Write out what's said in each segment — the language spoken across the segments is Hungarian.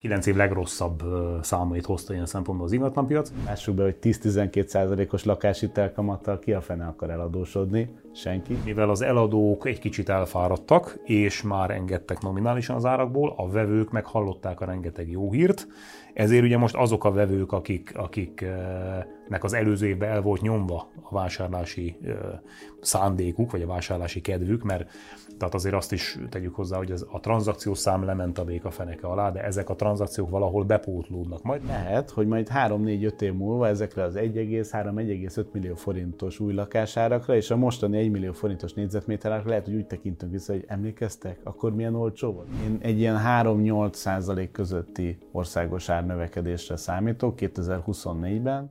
9 év legrosszabb számait hozta ilyen szempontból az ingatlanpiac. Lássuk be, hogy 10-12%-os lakáshitelkamattal ki a fene akar eladósodni? Senki. Mivel az eladók egy kicsit elfáradtak, és már engedtek nominálisan az árakból, a vevők meg hallották a rengeteg jó hírt, ezért ugye most azok a vevők, akik, akiknek az előző évben el volt nyomva a vásárlási szándékuk, vagy a vásárlási kedvük, mert tehát azért azt is tegyük hozzá, hogy az, a tranzakciós szám lement a béka feneke alá, de ezek a tranzakciók valahol bepótlódnak majd. Lehet, hogy majd 3-4-5 év múlva ezekre az 1,3-1,5 millió forintos új lakásárakra és a mostani 1 millió forintos négyzetméterekre lehet, hogy úgy tekintünk vissza, hogy emlékeztek, akkor milyen olcsó volt. Én egy ilyen 3-8 százalék közötti országos árnövekedésre számítok 2024-ben.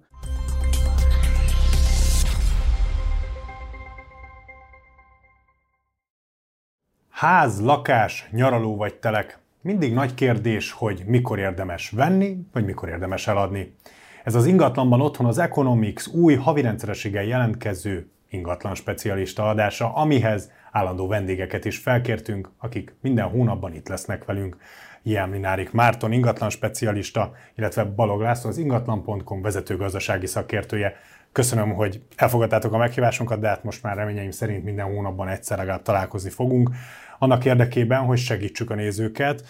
Ház, lakás, nyaraló vagy telek. Mindig nagy kérdés, hogy mikor érdemes venni, vagy mikor érdemes eladni. Ez az ingatlanban otthon az Economics új havi rendszerességgel jelentkező ingatlan specialista adása, amihez állandó vendégeket is felkértünk, akik minden hónapban itt lesznek velünk. Ilyen Linárik Márton ingatlan specialista, illetve Balog László az ingatlan.com vezető gazdasági szakértője. Köszönöm, hogy elfogadtátok a meghívásunkat, de hát most már reményeim szerint minden hónapban egyszer legalább találkozni fogunk annak érdekében, hogy segítsük a nézőket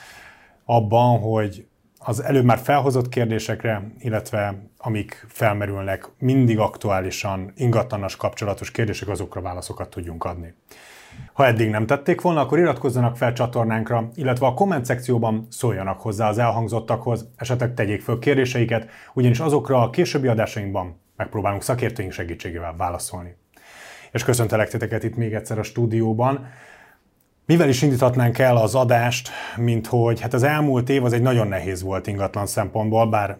abban, hogy az előbb már felhozott kérdésekre, illetve amik felmerülnek mindig aktuálisan ingatlanas kapcsolatos kérdések, azokra válaszokat tudjunk adni. Ha eddig nem tették volna, akkor iratkozzanak fel csatornánkra, illetve a komment szekcióban szóljanak hozzá az elhangzottakhoz, esetleg tegyék föl kérdéseiket, ugyanis azokra a későbbi adásainkban megpróbálunk szakértőink segítségével válaszolni. És köszöntelek titeket itt még egyszer a stúdióban. Mivel is indíthatnánk el az adást, mint hogy hát az elmúlt év az egy nagyon nehéz volt ingatlan szempontból, bár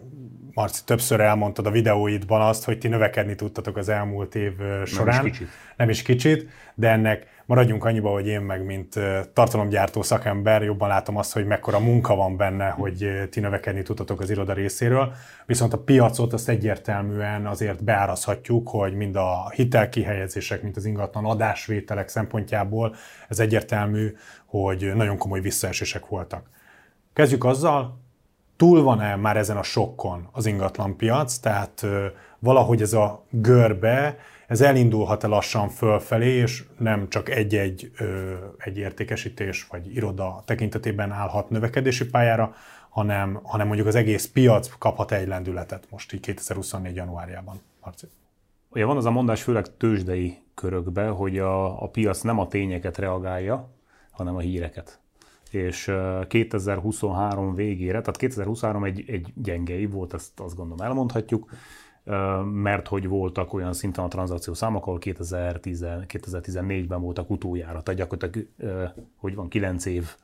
Marci, többször elmondtad a videóidban azt, hogy ti növekedni tudtatok az elmúlt év során. Nem is kicsit. Nem is kicsit, de ennek maradjunk annyiba, hogy én meg, mint tartalomgyártó szakember, jobban látom azt, hogy mekkora munka van benne, hogy ti növekedni tudtatok az iroda részéről. Viszont a piacot azt egyértelműen azért beárazhatjuk, hogy mind a hitelkihelyezések, mint az ingatlan adásvételek szempontjából ez egyértelmű, hogy nagyon komoly visszaesések voltak. Kezdjük azzal, túl van-e már ezen a sokkon az ingatlan piac, tehát valahogy ez a görbe, ez elindulhat-e lassan fölfelé, és nem csak egy-egy egy értékesítés vagy iroda tekintetében állhat növekedési pályára, hanem, hanem mondjuk az egész piac kaphat egy lendületet most így 2024. januárjában. Marci. Ugye van az a mondás főleg tőzsdei körökbe, hogy a, a piac nem a tényeket reagálja, hanem a híreket és 2023 végére, tehát 2023 egy, egy gyenge év volt, ezt azt gondolom elmondhatjuk, mert hogy voltak olyan szinten a tranzakció számok, ahol 2010, 2014-ben voltak utoljára, tehát gyakorlatilag, hogy van 9 év,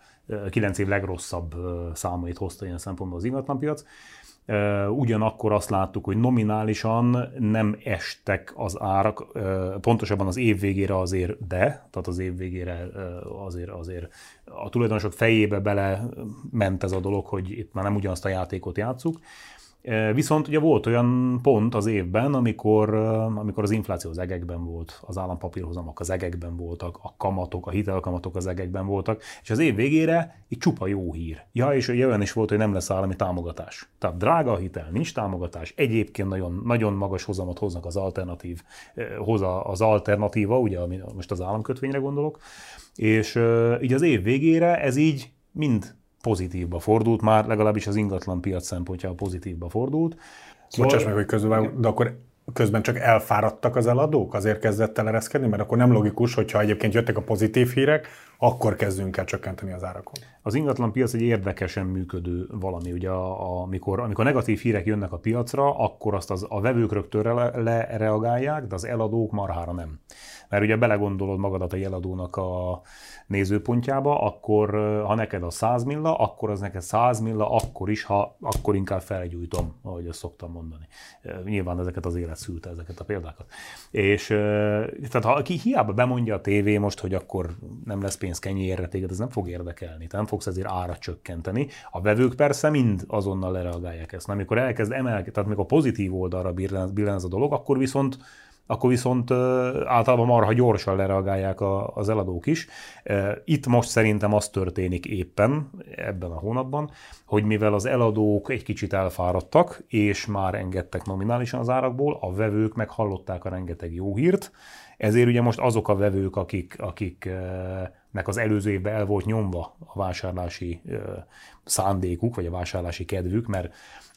9 év legrosszabb számait hozta ilyen szempontból az ingatlanpiac. Ugyanakkor azt láttuk, hogy nominálisan nem estek az árak, pontosabban az év végére azért de, tehát az év végére azért, azért a tulajdonosok fejébe bele ment ez a dolog, hogy itt már nem ugyanazt a játékot játszuk, Viszont ugye volt olyan pont az évben, amikor, amikor az infláció az egekben volt, az állampapírhozamok az egekben voltak, a kamatok, a hitelkamatok az egekben voltak, és az év végére egy csupa jó hír. Ja, és olyan is volt, hogy nem lesz állami támogatás. Tehát drága a hitel, nincs támogatás, egyébként nagyon, nagyon magas hozamot hoznak az alternatív, hoz az alternatíva, ugye most az államkötvényre gondolok, és így az év végére ez így mind pozitívba fordult, már legalábbis az ingatlan piac szempontjából pozitívba fordult. Szóval... Bocsáss meg, hogy közben, de akkor közben csak elfáradtak az eladók, azért kezdett el ereszkedni, mert akkor nem logikus, hogyha egyébként jöttek a pozitív hírek, akkor kezdünk el csökkenteni az árakon. Az ingatlan piac egy érdekesen működő valami. Ugye a, a, amikor, amikor negatív hírek jönnek a piacra, akkor azt az, a vevők rögtön lereagálják, le de az eladók marhára nem. Mert ugye belegondolod magadat a eladónak a, nézőpontjába, akkor ha neked a 100 milla, akkor az neked 100 milla, akkor is, ha akkor inkább felgyújtom, ahogy azt szoktam mondani. Nyilván ezeket az élet szülte, ezeket a példákat. És tehát ha ki hiába bemondja a tévé most, hogy akkor nem lesz pénz kenyérre téged, ez nem fog érdekelni, te nem fogsz ezért árat csökkenteni. A vevők persze mind azonnal lereagálják ezt. Na, amikor elkezd emelkedni, tehát amikor pozitív oldalra billen ez a dolog, akkor viszont akkor viszont általában marha gyorsan lereagálják az eladók is. Itt most szerintem az történik éppen ebben a hónapban, hogy mivel az eladók egy kicsit elfáradtak, és már engedtek nominálisan az árakból, a vevők meg hallották a rengeteg jó hírt, ezért ugye most azok a vevők, akik, akiknek az előző évben el volt nyomva a vásárlási szándékuk, vagy a vásárlási kedvük, mert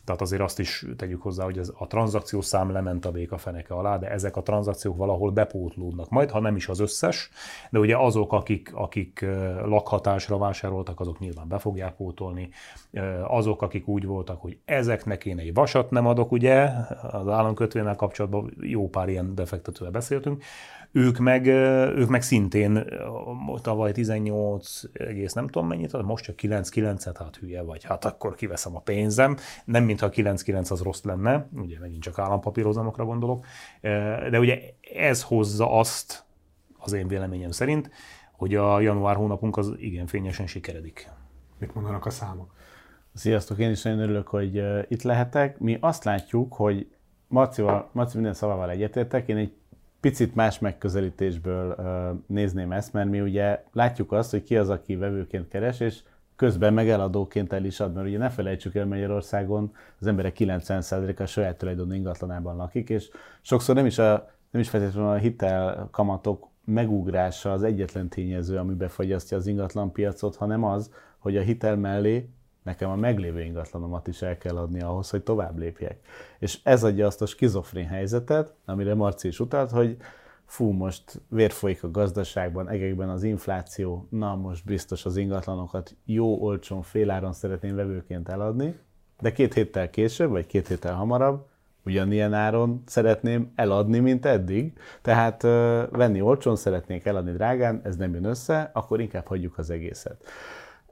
tehát azért azt is tegyük hozzá, hogy ez a tranzakciós szám lement a béka feneke alá, de ezek a tranzakciók valahol bepótlódnak majd, ha nem is az összes, de ugye azok, akik, akik lakhatásra vásároltak, azok nyilván be fogják pótolni. Azok, akik úgy voltak, hogy ezeknek én egy vasat nem adok, ugye, az államkötvényel kapcsolatban jó pár ilyen befektetővel beszéltünk, ők meg, ők meg szintén tavaly 18 egész nem tudom mennyit, most csak 9-9-et, hát hülye vagy, hát akkor kiveszem a pénzem. Nem mintha 9-9 az rossz lenne, ugye megint csak állampapírozamokra gondolok, de ugye ez hozza azt, az én véleményem szerint, hogy a január hónapunk az igen fényesen sikeredik. Mit mondanak a számok? Sziasztok, én is nagyon örülök, hogy itt lehetek. Mi azt látjuk, hogy Marcival, Marci minden szavával egyetértek, én egy picit más megközelítésből nézném ezt, mert mi ugye látjuk azt, hogy ki az, aki vevőként keres, és közben meg eladóként el is ad, mert ugye ne felejtsük el Magyarországon, az emberek 90%-a saját tulajdonú ingatlanában lakik, és sokszor nem is, a, nem is feltétlenül a hitel kamatok megugrása az egyetlen tényező, ami befagyasztja az ingatlanpiacot, hanem az, hogy a hitel mellé nekem a meglévő ingatlanomat is el kell adni ahhoz, hogy tovább lépjek. És ez adja azt a skizofrén helyzetet, amire Marci is utalt, hogy fú, most vér folyik a gazdaságban, egekben az infláció, na most biztos az ingatlanokat jó, olcsón, féláron szeretném vevőként eladni, de két héttel később, vagy két héttel hamarabb ugyanilyen áron szeretném eladni, mint eddig. Tehát venni olcsón, szeretnék eladni drágán, ez nem jön össze, akkor inkább hagyjuk az egészet.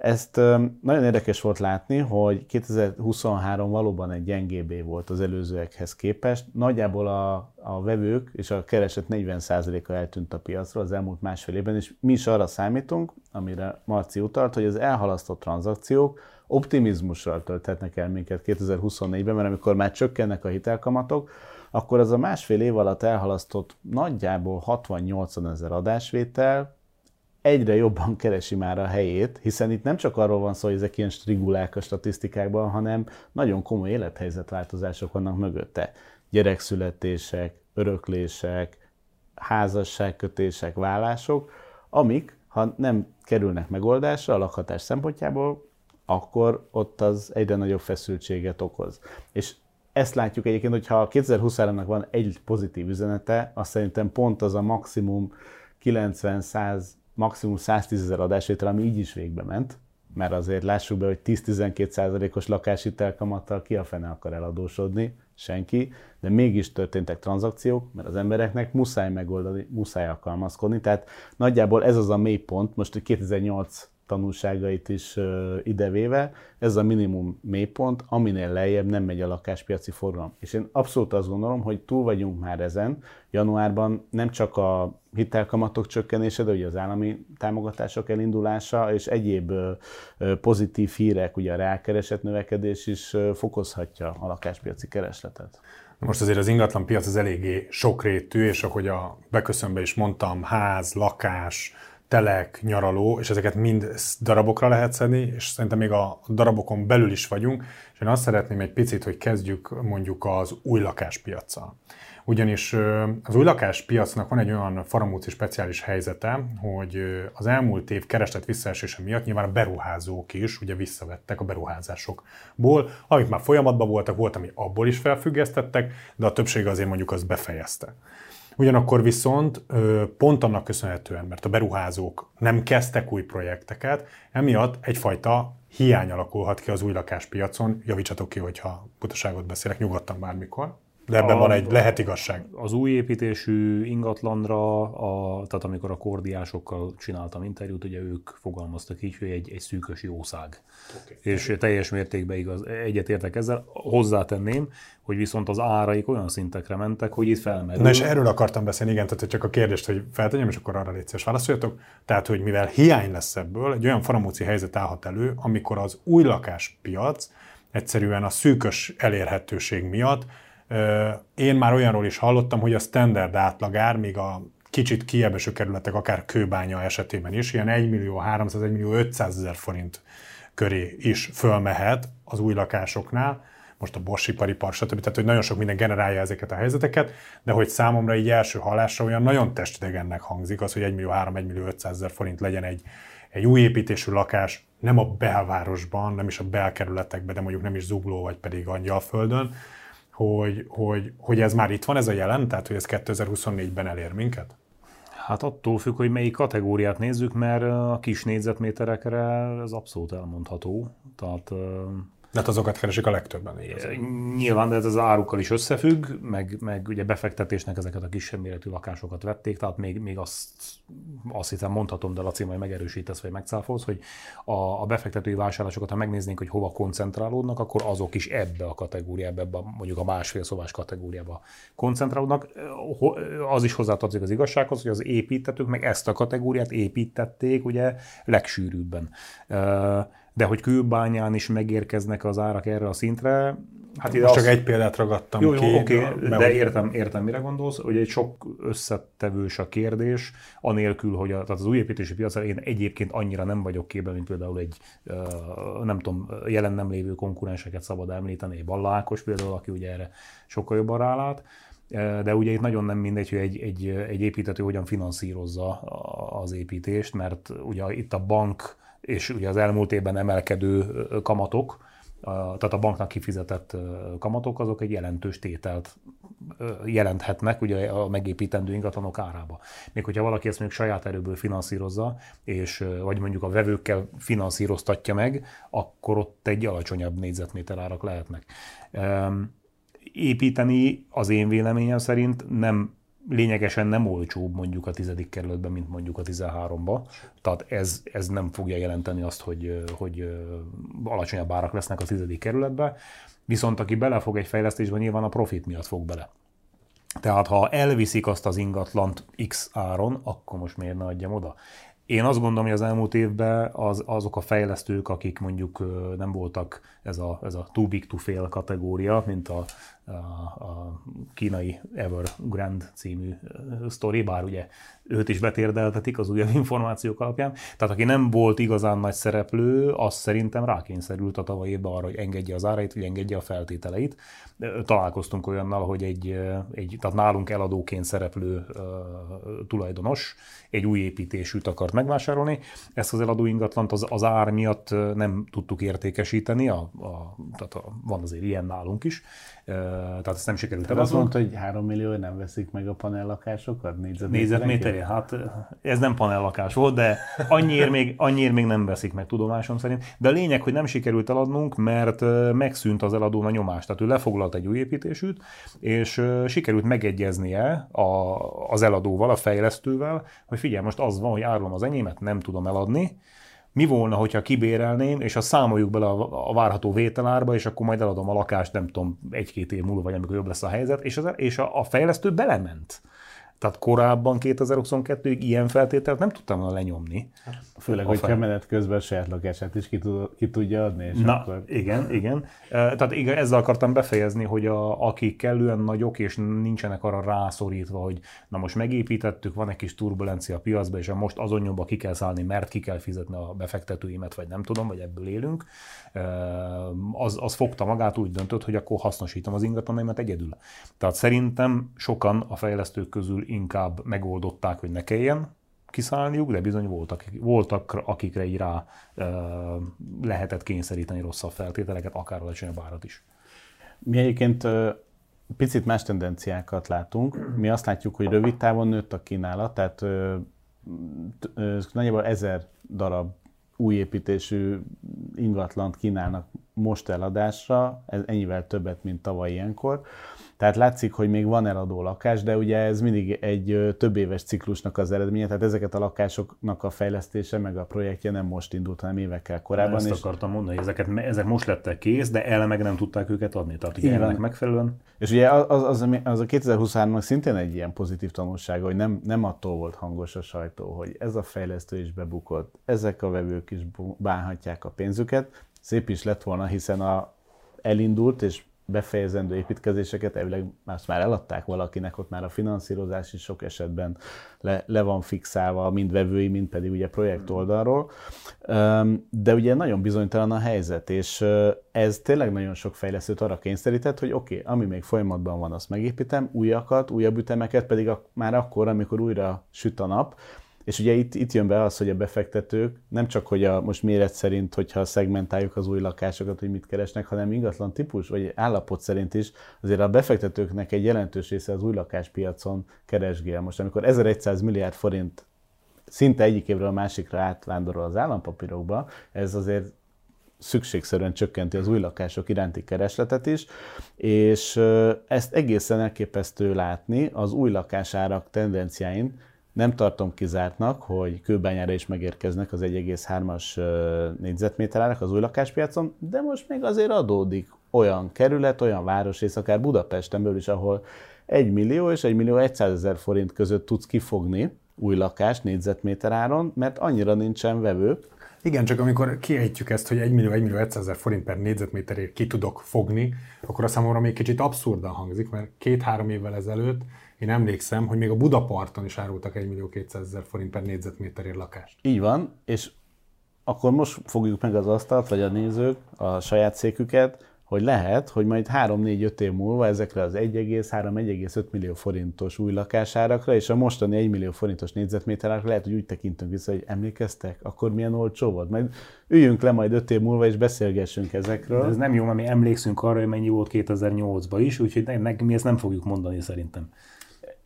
Ezt nagyon érdekes volt látni, hogy 2023 valóban egy gyengébb volt az előzőekhez képest. Nagyjából a, a vevők és a kereset 40%-a eltűnt a piacról az elmúlt másfél évben, és mi is arra számítunk, amire Marci utalt, hogy az elhalasztott tranzakciók optimizmussal tölthetnek el minket 2024-ben, mert amikor már csökkennek a hitelkamatok, akkor az a másfél év alatt elhalasztott nagyjából 60-80 ezer adásvétel, egyre jobban keresi már a helyét, hiszen itt nem csak arról van szó, hogy ezek ilyen strigulák a statisztikákban, hanem nagyon komoly élethelyzetváltozások vannak mögötte. Gyerekszületések, öröklések, házasságkötések, vállások, amik, ha nem kerülnek megoldásra a lakhatás szempontjából, akkor ott az egyre nagyobb feszültséget okoz. És ezt látjuk egyébként, hogyha 2023-nak van egy pozitív üzenete, azt szerintem pont az a maximum 90-100 maximum 110 ezer adásvétel, ami így is végbe ment, mert azért lássuk be, hogy 10-12 százalékos lakáshitelkamattal ki a fene akar eladósodni, senki, de mégis történtek tranzakciók, mert az embereknek muszáj megoldani, muszáj alkalmazkodni, tehát nagyjából ez az a mélypont, most 2008 tanulságait is idevéve, ez a minimum mélypont, aminél lejjebb nem megy a lakáspiaci forgalom. És én abszolút azt gondolom, hogy túl vagyunk már ezen. Januárban nem csak a hitelkamatok csökkenése, de ugye az állami támogatások elindulása és egyéb pozitív hírek, ugye a rákeresett növekedés is fokozhatja a lakáspiaci keresletet. Most azért az ingatlan piac az eléggé sokrétű, és ahogy a beköszönbe is mondtam, ház, lakás, telek, nyaraló, és ezeket mind darabokra lehet szedni, és szerintem még a darabokon belül is vagyunk, és én azt szeretném egy picit, hogy kezdjük mondjuk az új lakáspiacsal. Ugyanis az új lakáspiacnak van egy olyan faramúci speciális helyzete, hogy az elmúlt év kereslet visszaesése miatt nyilván a beruházók is ugye visszavettek a beruházásokból, amik már folyamatban voltak, volt, ami abból is felfüggesztettek, de a többsége azért mondjuk az befejezte. Ugyanakkor viszont pont annak köszönhetően, mert a beruházók nem kezdtek új projekteket, emiatt egyfajta hiány alakulhat ki az új lakáspiacon. Javítsatok ki, hogyha butaságot beszélek nyugodtan bármikor. De ebben a, van egy lehet igazság. Az új építésű ingatlanra, a, tehát amikor a kordiásokkal csináltam interjút, ugye ők fogalmaztak így, hogy egy, egy szűkös jószág. Okay. És teljes mértékben igaz, egyetértek ezzel. Hozzátenném, hogy viszont az áraik olyan szintekre mentek, hogy itt felmerül. Na és erről akartam beszélni, igen, tehát csak a kérdést, hogy feltegyem, és akkor arra légy szíves válaszoljatok. Tehát, hogy mivel hiány lesz ebből, egy olyan faramúci helyzet állhat elő, amikor az új lakáspiac egyszerűen a szűkös elérhetőség miatt Én már olyanról is hallottam, hogy a standard átlagár, még a kicsit kiebeső kerületek, akár kőbánya esetében is, ilyen 1 millió 300, 1 millió 500 ezer forint köré is fölmehet az új lakásoknál, most a Bosch iparipar, stb. Tehát, hogy nagyon sok minden generálja ezeket a helyzeteket, de hogy számomra így első hallásra olyan nagyon testidegennek hangzik az, hogy 1 millió 3, 1 millió 500 ezer forint legyen egy, egy új építésű lakás, nem a belvárosban, nem is a belkerületekben, de mondjuk nem is Zugló, vagy pedig Angyalföldön, hogy, hogy, hogy ez már itt van, ez a jelen, tehát hogy ez 2024-ben elér minket? Hát attól függ, hogy melyik kategóriát nézzük, mert a kis négyzetméterekre ez abszolút elmondható. Tehát hát azokat keresik a legtöbben. Igazán. Nyilván, de ez az árukkal is összefügg, meg, meg ugye befektetésnek ezeket a kisebb méretű lakásokat vették, tehát még, még azt, azt hiszem mondhatom, de Laci majd megerősítesz, vagy megcáfolsz, hogy a, a befektetői vásárlásokat, ha megnéznénk, hogy hova koncentrálódnak, akkor azok is ebbe a kategóriába, ebbe a, mondjuk a másfél szobás kategóriába koncentrálódnak. Az is hozzátartozik az igazsághoz, hogy az építetők meg ezt a kategóriát építették ugye legsűrűbben de hogy kőbányán is megérkeznek az árak erre a szintre, Hát ide Most az... csak egy példát ragadtam jó, jó, ki. Oké, okay, de értem, értem, mire gondolsz, hogy egy sok összetevős a kérdés, anélkül, hogy a, tehát az új építési piacra én egyébként annyira nem vagyok képben, mint például egy, nem tudom, jelen nem lévő konkurenseket szabad említeni, egy Balla Ákos például, aki ugye erre sokkal jobban rálát, de ugye itt nagyon nem mindegy, hogy egy, egy, egy építető hogyan finanszírozza az építést, mert ugye itt a bank és ugye az elmúlt évben emelkedő kamatok, tehát a banknak kifizetett kamatok, azok egy jelentős tételt jelenthetnek ugye a megépítendő ingatlanok árába. Még hogyha valaki ezt mondjuk saját erőből finanszírozza, és vagy mondjuk a vevőkkel finanszíroztatja meg, akkor ott egy alacsonyabb négyzetméter árak lehetnek. Építeni az én véleményem szerint nem lényegesen nem olcsóbb mondjuk a tizedik kerületben, mint mondjuk a 13-ba. Tehát ez, ez nem fogja jelenteni azt, hogy, hogy alacsonyabb árak lesznek a tizedik kerületben. Viszont aki belefog egy fejlesztésbe, nyilván a profit miatt fog bele. Tehát ha elviszik azt az ingatlant X áron, akkor most miért ne adjam oda? Én azt gondolom, hogy az elmúlt évben az, azok a fejlesztők, akik mondjuk nem voltak ez a, ez a too big to fail kategória, mint a, a, a kínai Evergrande című sztori, bár ugye őt is betérdeltetik az újabb információk alapján. Tehát aki nem volt igazán nagy szereplő, az szerintem rákényszerült a tavaly évben arra, hogy engedje az árait, hogy engedje a feltételeit. Találkoztunk olyannal, hogy egy, egy tehát nálunk eladóként szereplő tulajdonos egy új építésűt akart megvásárolni. Ezt az eladó ingatlant az, az ár miatt nem tudtuk értékesíteni, a, a, tehát a, van azért ilyen nálunk is, tehát ezt nem sikerült eladni. Azt mondta, hogy 3 millió nem veszik meg a panellakásokat négyzetméterén? Hát ez nem panellakás volt, de annyiért még, annyiért még nem veszik meg tudomásom szerint. De a lényeg, hogy nem sikerült eladnunk, mert megszűnt az eladón a nyomás. Tehát ő lefoglalt egy új építésűt, és sikerült megegyeznie a, az eladóval, a fejlesztővel, hogy figyelj, most az van, hogy árulom az enyémet, nem tudom eladni, mi volna, hogyha kibérelném, és azt számoljuk bele a, a várható vételárba, és akkor majd eladom a lakást, nem tudom, egy-két év múlva, vagy amikor jobb lesz a helyzet, és, az, és a, a fejlesztő belement. Tehát korábban 2022-ig ilyen feltételt nem tudtam volna lenyomni. Főleg, hogy fel... menet közben a saját lakását is ki, tud, ki tudja adni. És Na, akkor... igen, igen. Tehát igen, ezzel akartam befejezni, hogy a, akik kellően nagyok, és nincsenek arra rászorítva, hogy na most megépítettük, van egy kis turbulencia a piacban, és most azon nyomba ki kell szállni, mert ki kell fizetni a befektetőimet, vagy nem tudom, vagy ebből élünk, az, az fogta magát, úgy döntött, hogy akkor hasznosítom az ingatlanaimat egyedül. Tehát szerintem sokan a fejlesztők közül inkább megoldották, hogy ne kelljen kiszállniuk, de bizony voltak, voltak akikre így rá lehetett kényszeríteni rosszabb feltételeket, akár alacsonyabb árat is. Mi egyébként picit más tendenciákat látunk. Mi azt látjuk, hogy rövid távon nőtt a kínálat, tehát nagyjából ezer darab új építésű ingatlant kínálnak most eladásra, ez ennyivel többet, mint tavaly ilyenkor. Tehát látszik, hogy még van eladó lakás, de ugye ez mindig egy több éves ciklusnak az eredménye, tehát ezeket a lakásoknak a fejlesztése meg a projektje nem most indult, hanem évekkel korábban. Ezt és... akartam mondani, hogy ezeket, ezek most lettek kész, de ele meg nem tudták őket adni, tehát ugye ennek megfelelően. És ugye az, az, az a 2023-nak szintén egy ilyen pozitív tanulsága, hogy nem, nem attól volt hangos a sajtó, hogy ez a fejlesztő is bebukott, ezek a vevők is bánhatják a pénzüket, szép is lett volna, hiszen a, elindult, és befejezendő építkezéseket, elvileg azt már eladták valakinek, ott már a finanszírozás is sok esetben le, le van fixálva, mind vevői, mind pedig ugye projekt oldalról. De ugye nagyon bizonytalan a helyzet, és ez tényleg nagyon sok fejlesztőt arra kényszerített, hogy oké, okay, ami még folyamatban van, azt megépítem, újakat, újabb ütemeket pedig már akkor, amikor újra süt a nap, és ugye itt, itt jön be az, hogy a befektetők nem csak, hogy a most méret szerint, hogyha szegmentáljuk az új lakásokat, hogy mit keresnek, hanem ingatlan típus vagy állapot szerint is, azért a befektetőknek egy jelentős része az új lakáspiacon keresgél. Most amikor 1100 milliárd forint szinte egyik évről a másikra átvándorol az állampapírokba, ez azért szükségszerűen csökkenti az új lakások iránti keresletet is, és ezt egészen elképesztő látni az új lakásárak tendenciáin, nem tartom kizártnak, hogy kőbányára is megérkeznek az 1,3-as négyzetméter árak az új lakáspiacon, de most még azért adódik olyan kerület, olyan város, és akár Budapesten belül is, ahol 1 millió és 1 millió 100 ezer forint között tudsz kifogni új lakást négyzetméter áron, mert annyira nincsen vevő. Igen, csak amikor kiejtjük ezt, hogy 1 millió, 1 millió 100 ezer forint per négyzetméterért ki tudok fogni, akkor a számomra még kicsit abszurdan hangzik, mert két-három évvel ezelőtt én emlékszem, hogy még a Budaparton is árultak 1 millió 200 ezer forint per négyzetméterért lakást. Így van, és akkor most fogjuk meg az asztalt, vagy a nézők, a saját széküket, hogy lehet, hogy majd 3-4-5 év múlva ezekre az 1,3-1,5 millió forintos új lakásárakra és a mostani 1 millió forintos négyzetméterekre lehet, hogy úgy tekintünk vissza, hogy emlékeztek, akkor milyen olcsó volt. Majd üljünk le majd 5 év múlva és beszélgessünk ezekről. De ez nem jó, mert mi emlékszünk arra, hogy mennyi volt 2008-ban is, úgyhogy mi ezt nem fogjuk mondani szerintem.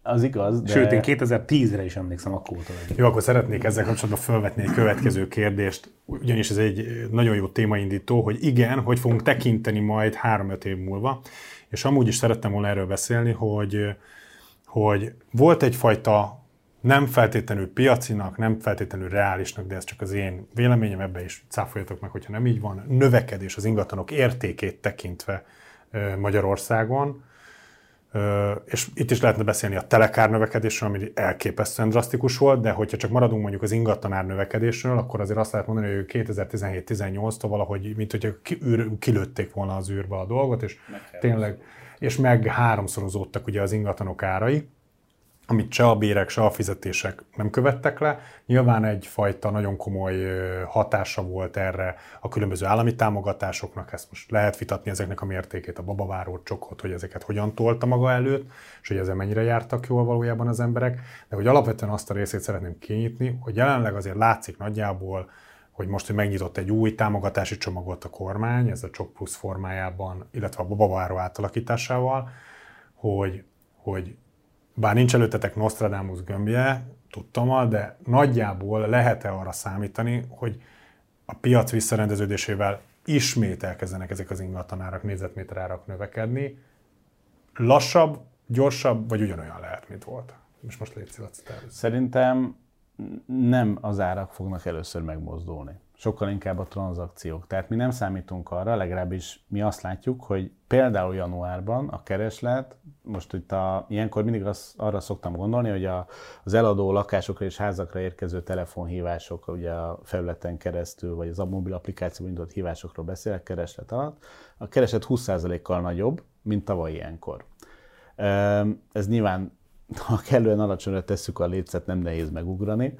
Az igaz, de... Sőt, én 2010-re is emlékszem, akkor volt Jó, akkor szeretnék ezzel kapcsolatban felvetni egy következő kérdést, ugyanis ez egy nagyon jó témaindító, hogy igen, hogy fogunk tekinteni majd 3-5 év múlva, és amúgy is szerettem volna erről beszélni, hogy, hogy volt egyfajta nem feltétlenül piacinak, nem feltétlenül reálisnak, de ez csak az én véleményem, ebbe is cáfoljatok meg, hogyha nem így van, növekedés az ingatlanok értékét tekintve Magyarországon, és itt is lehetne beszélni a telekár növekedésről, ami elképesztően drasztikus volt, de hogyha csak maradunk mondjuk az ingatlanár növekedésről, akkor azért azt lehet mondani, hogy 2017-18-tól valahogy, mint hogyha kilőtték volna az űrbe a dolgot, és tényleg, és meg háromszorozódtak ugye az ingatlanok árai amit se a bérek, se a fizetések nem követtek le. Nyilván egyfajta nagyon komoly hatása volt erre a különböző állami támogatásoknak, ezt most lehet vitatni ezeknek a mértékét, a babaváró csokot, hogy ezeket hogyan tolta maga előtt, és hogy ezzel mennyire jártak jól valójában az emberek, de hogy alapvetően azt a részét szeretném kinyitni, hogy jelenleg azért látszik nagyjából, hogy most, hogy megnyitott egy új támogatási csomagot a kormány, ez a Csok Plusz formájában, illetve a babaváró átalakításával, hogy, hogy bár nincs előttetek Nostradamus gömbje, tudtam, de nagyjából lehet-e arra számítani, hogy a piac visszarendeződésével ismét elkezdenek ezek az ingatlanárak, négyzetméterárak növekedni. Lassabb, gyorsabb, vagy ugyanolyan lehet, mint volt? És most légy Szerintem nem az árak fognak először megmozdulni sokkal inkább a tranzakciók. Tehát mi nem számítunk arra, legalábbis mi azt látjuk, hogy például januárban a kereslet, most itt a, ilyenkor mindig az, arra szoktam gondolni, hogy a, az eladó lakásokra és házakra érkező telefonhívások, ugye a felületen keresztül, vagy az a mobil applikációban indult hívásokról beszélek kereslet alatt, a kereslet 20%-kal nagyobb, mint tavaly ilyenkor. Ez nyilván, ha kellően alacsonyra tesszük a létszet, nem nehéz megugrani,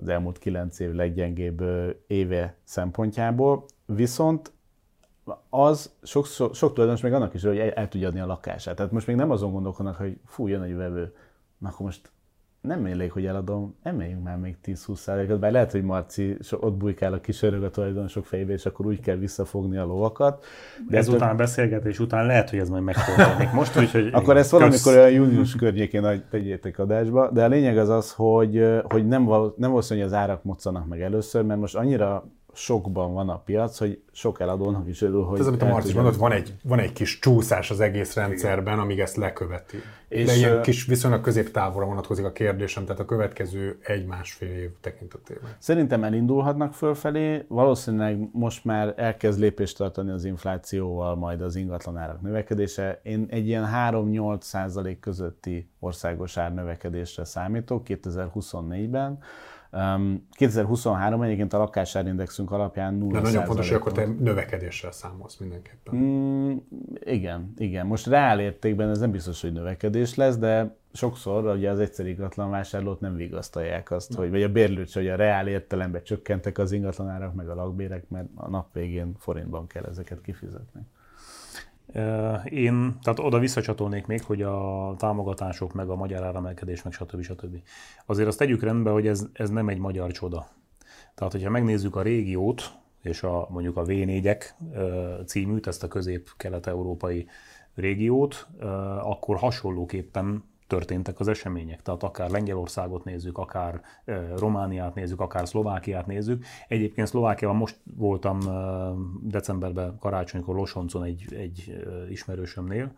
az elmúlt kilenc év leggyengébb éve szempontjából, viszont az sok, sok, sok tulajdonos még annak is, hogy el, el tudja adni a lakását. Tehát most még nem azon gondolkodnak, hogy fú, jön egy vevő, akkor most nem elég, hogy eladom, emeljünk már még 10-20 ot bár lehet, hogy Marci ott bujkál a kis öreg a tulajdonosok fejébe, és akkor úgy kell visszafogni a lovakat. De ezután a beszélgetés után lehet, hogy ez majd megtörténik. Most úgy, hogy... akkor ezt valamikor a június környékén tegyétek adásba, de a lényeg az az, hogy, hogy nem, nem valószínű, hogy az árak moccanak meg először, mert most annyira sokban van a piac, hogy sok eladónak is örül, hogy... Ez, amit a Marci mondott, van egy, van egy kis csúszás az egész rendszerben, amíg ezt leköveti. És De ilyen kis viszonylag középtávolra vonatkozik a kérdésem, tehát a következő egy-másfél év tekintetében. Szerintem elindulhatnak fölfelé, valószínűleg most már elkezd lépést tartani az inflációval, majd az ingatlanárak növekedése. Én egy ilyen 3-8 százalék közötti országos árnövekedésre számítok 2024-ben 2023 egyébként a lakásárindexünk alapján 0 De nagyon fontos, hogy akkor te növekedéssel számolsz mindenképpen. Mm, Igen, igen. Most reál értékben ez nem biztos, hogy növekedés lesz, de sokszor ugye az egyszerű ingatlan vásárlót nem vigasztalják azt, hogy, vagy a bérlőt, hogy a reál értelemben csökkentek az ingatlanárak, meg a lakbérek, mert a nap végén forintban kell ezeket kifizetni. Én, tehát oda visszacsatolnék még, hogy a támogatások, meg a magyar áramelkedés, meg stb. stb. Azért azt tegyük rendbe, hogy ez, ez nem egy magyar csoda. Tehát, hogyha megnézzük a régiót, és a, mondjuk a V4-ek címűt, ezt a közép-kelet-európai régiót, akkor hasonlóképpen történtek az események. Tehát akár Lengyelországot nézzük, akár Romániát nézzük, akár Szlovákiát nézzük. Egyébként Szlovákiában most voltam decemberben karácsonykor Losoncon egy, egy ismerősömnél,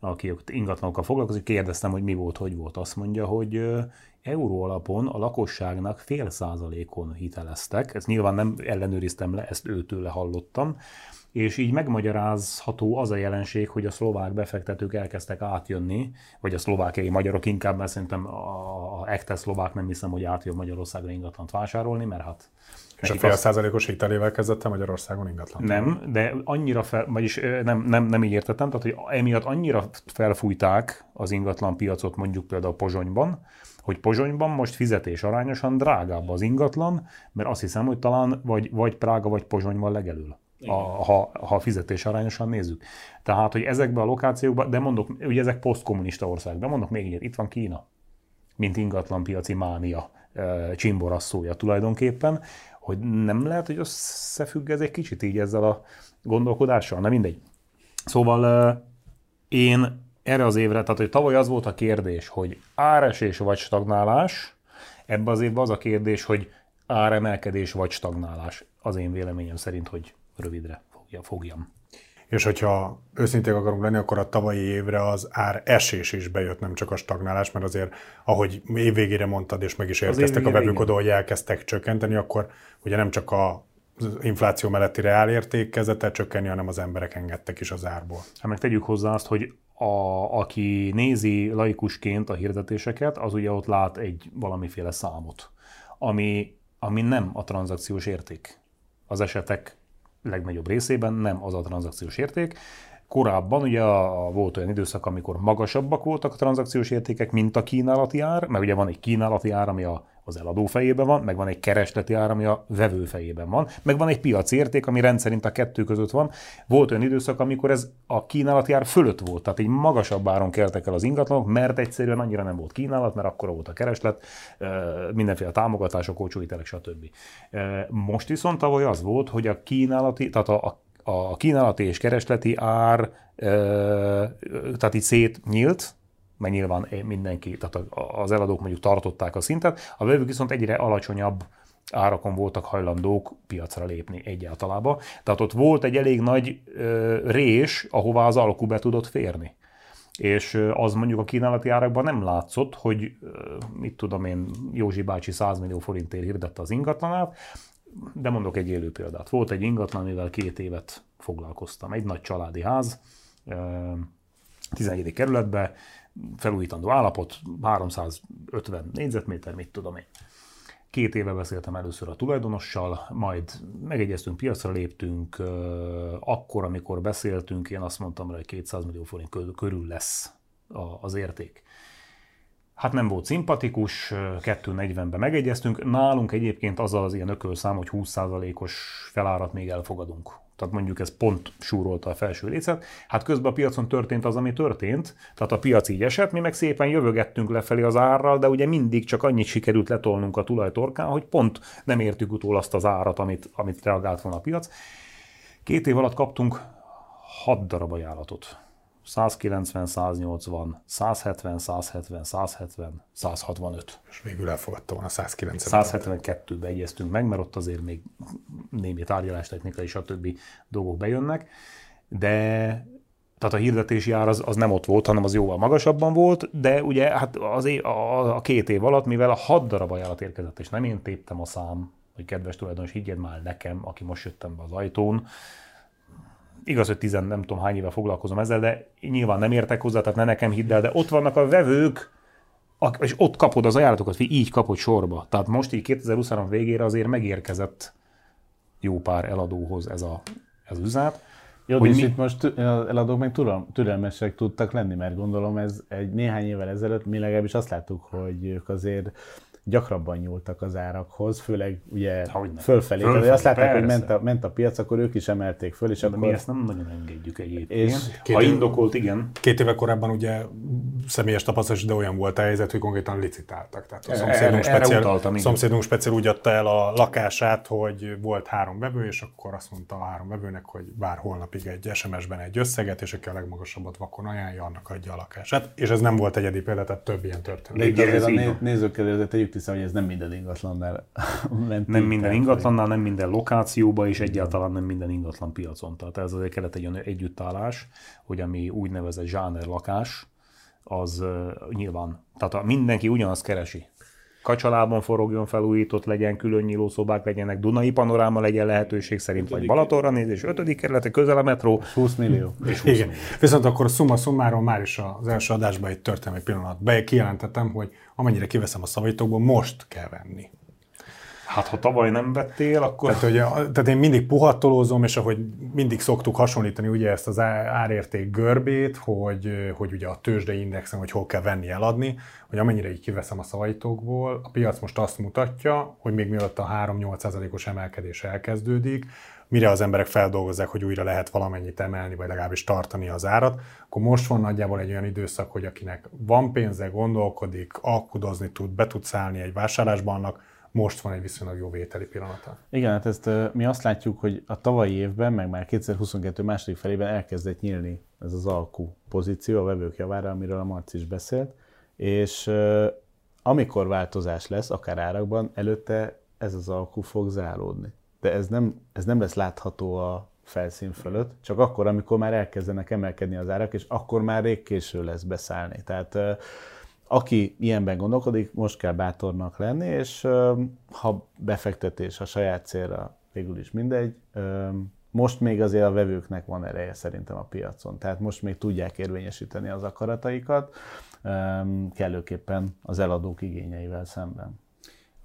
aki ott ingatlanokkal foglalkozik, kérdeztem, hogy mi volt, hogy volt. Azt mondja, hogy euró alapon a lakosságnak fél százalékon hiteleztek. Ezt nyilván nem ellenőriztem le, ezt őtőle hallottam és így megmagyarázható az a jelenség, hogy a szlovák befektetők elkezdtek átjönni, vagy a szlovákiai magyarok inkább, mert szerintem a ekte szlovák nem hiszem, hogy átjön Magyarországra ingatlant vásárolni, mert hát és a fél azt... százalékos hitelével kezdett Magyarországon ingatlan? Nem, de annyira fel, vagyis nem, nem, nem így értettem, tehát hogy emiatt annyira felfújták az ingatlan piacot mondjuk például Pozsonyban, hogy Pozsonyban most fizetés arányosan drágább az ingatlan, mert azt hiszem, hogy talán vagy, vagy Prága, vagy Pozsony van legelül a, ha, ha fizetés arányosan nézzük. Tehát, hogy ezekben a lokációkban, de mondok, ugye ezek posztkommunista ország, de mondok még egyet, itt van Kína, mint ingatlanpiaci mánia csimborasszója tulajdonképpen, hogy nem lehet, hogy összefügg ez egy kicsit így ezzel a gondolkodással, nem mindegy. Szóval én erre az évre, tehát hogy tavaly az volt a kérdés, hogy áresés vagy stagnálás, ebbe az évben az a kérdés, hogy áremelkedés vagy stagnálás. Az én véleményem szerint, hogy rövidre fogja, fogjam. És hogyha őszintén akarunk lenni, akkor a tavalyi évre az ár esés is bejött, nem csak a stagnálás, mert azért, ahogy évvégére mondtad, és meg is érkeztek a vevők oda, hogy elkezdtek csökkenteni, akkor ugye nem csak a az infláció melletti reálérték kezdett el csökkenni, hanem az emberek engedtek is az árból. Hát meg tegyük hozzá azt, hogy a, aki nézi laikusként a hirdetéseket, az ugye ott lát egy valamiféle számot, ami, ami nem a tranzakciós érték. Az esetek legnagyobb részében nem az a tranzakciós érték. Korábban ugye volt olyan időszak, amikor magasabbak voltak a tranzakciós értékek, mint a kínálati ár, mert ugye van egy kínálati ár, ami a, az eladó fejében van, meg van egy keresleti ár, ami a vevő fejében van, meg van egy piaci érték, ami rendszerint a kettő között van. Volt olyan időszak, amikor ez a kínálati ár fölött volt, tehát egy magasabb áron keltek el az ingatlanok, mert egyszerűen annyira nem volt kínálat, mert akkor volt a kereslet, mindenféle támogatások, olcsóitelek, stb. Most viszont tavaly az volt, hogy a kínálati, tehát a a kínálati és keresleti ár, tehát itt szétnyílt, mert nyilván mindenki, tehát az eladók mondjuk tartották a szintet, a vevők viszont egyre alacsonyabb árakon voltak hajlandók piacra lépni egyáltalában. Tehát ott volt egy elég nagy rés, ahová az alkú be tudott férni. És az mondjuk a kínálati árakban nem látszott, hogy mit tudom én, Józsi bácsi 100 millió forintért hirdette az ingatlanát, de mondok egy élő példát. Volt egy ingatlan, amivel két évet foglalkoztam. Egy nagy családi ház, 17. kerületbe, felújítandó állapot, 350 négyzetméter, mit tudom én. Két éve beszéltem először a tulajdonossal, majd megegyeztünk, piacra léptünk, akkor, amikor beszéltünk, én azt mondtam hogy 200 millió forint körül lesz az érték. Hát nem volt szimpatikus, 240-ben megegyeztünk. Nálunk egyébként az az ilyen ökölszám, hogy 20%-os felárat még elfogadunk. Tehát mondjuk ez pont súrolta a felső lécet. Hát közben a piacon történt az, ami történt. Tehát a piac így esett, mi meg szépen jövögettünk lefelé az árral, de ugye mindig csak annyit sikerült letolnunk a tulajtorkán, hogy pont nem értük utól azt az árat, amit, amit reagált volna a piac. Két év alatt kaptunk hat darab ajánlatot 190, 180, 170, 170, 170, 165. És végül elfogadta volna 190. 172-be egyeztünk meg, mert ott azért még némi tárgyalástechnikai stb. dolgok bejönnek, de tehát a hirdetési ár az, az nem ott volt, hanem az jóval magasabban volt, de ugye hát az é, a, a két év alatt, mivel a hat darab ajánlat érkezett, és nem én téptem a szám, hogy kedves tulajdonos, higgyed már nekem, aki most jöttem be az ajtón, igaz, hogy tizen nem tudom hány éve foglalkozom ezzel, de nyilván nem értek hozzá, tehát ne nekem hidd el, de ott vannak a vevők, és ott kapod az ajánlatokat, így kapod sorba. Tehát most így 2023 végére azért megérkezett jó pár eladóhoz ez a, ez az üzenet. Jó, Hogy és mi- itt most az eladók meg türel- türelmesek tudtak lenni, mert gondolom ez egy néhány évvel ezelőtt mi legalábbis azt láttuk, hogy ők azért gyakrabban nyúltak az árakhoz, főleg ugye Hogyne. fölfelé. Fölfelé, Tehát azt látták, hogy persze. ment a, ment a piac, akkor ők is emelték föl, és De akkor... mi ezt nem nagyon engedjük egyébként. És ha indokolt, igen. Két éve korábban ugye személyes tapasztalat, de olyan volt a helyzet, hogy konkrétan licitáltak. Tehát a Erre- szomszédunk, erre speciál, utaltam, igen. szomszédunk speciál úgy adta el a lakását, hogy volt három vevő, és akkor azt mondta a három vevőnek, hogy vár holnapig egy SMS-ben egy összeget, és aki a legmagasabbat vakon ajánlja, annak adja a lakását. És ez nem volt egyedi példa, tehát több ilyen történt. De itt Igen, azért ez a nézők előtt tegyük tisztán, hogy ez nem minden ingatlannál ment Nem minden tehát, ingatlannál, nem minden lokációba, és egyáltalán nem minden ingatlan piacon. Tehát ez azért kellett egy olyan együttállás, hogy ami úgynevezett zsáner lakás, az uh, nyilván, tehát a, mindenki ugyanazt keresi. Kacsalában forogjon felújított, legyen külön nyílószobák, legyenek Dunai panoráma, legyen lehetőség szerint, vagy Balatonra nézés, ötödik kerülete, közel a metró, 20 millió. Igen. Viszont akkor summa summarum már is az első adásban egy történelmi pillanat. Be kijelentettem, hogy amennyire kiveszem a szavaitokból, most kell venni. Hát ha tavaly nem vettél, akkor... Tehát, hogy tehát én mindig puhatolózom, és ahogy mindig szoktuk hasonlítani ugye ezt az árérték görbét, hogy, hogy ugye a tőzsdei indexen, hogy hol kell venni, eladni, hogy amennyire így kiveszem a szavaitokból, a piac most azt mutatja, hogy még mielőtt a 3-8%-os emelkedés elkezdődik, mire az emberek feldolgozzák, hogy újra lehet valamennyit emelni, vagy legalábbis tartani az árat, akkor most van nagyjából egy olyan időszak, hogy akinek van pénze, gondolkodik, alkudozni tud, be tud szállni egy vásárlásba, annak most van egy viszonylag jó vételi pillanata. Igen, hát ezt mi azt látjuk, hogy a tavalyi évben, meg már 2022 második felében elkezdett nyílni ez az alkú pozíció a vevők javára, amiről a Marci is beszélt, és amikor változás lesz, akár árakban, előtte ez az alkú fog záródni. De ez nem, ez nem lesz látható a felszín fölött, csak akkor, amikor már elkezdenek emelkedni az árak, és akkor már rég késő lesz beszállni. Tehát aki ilyenben gondolkodik, most kell bátornak lenni, és ha befektetés a saját célra, végül is mindegy, most még azért a vevőknek van ereje szerintem a piacon. Tehát most még tudják érvényesíteni az akarataikat, kellőképpen az eladók igényeivel szemben.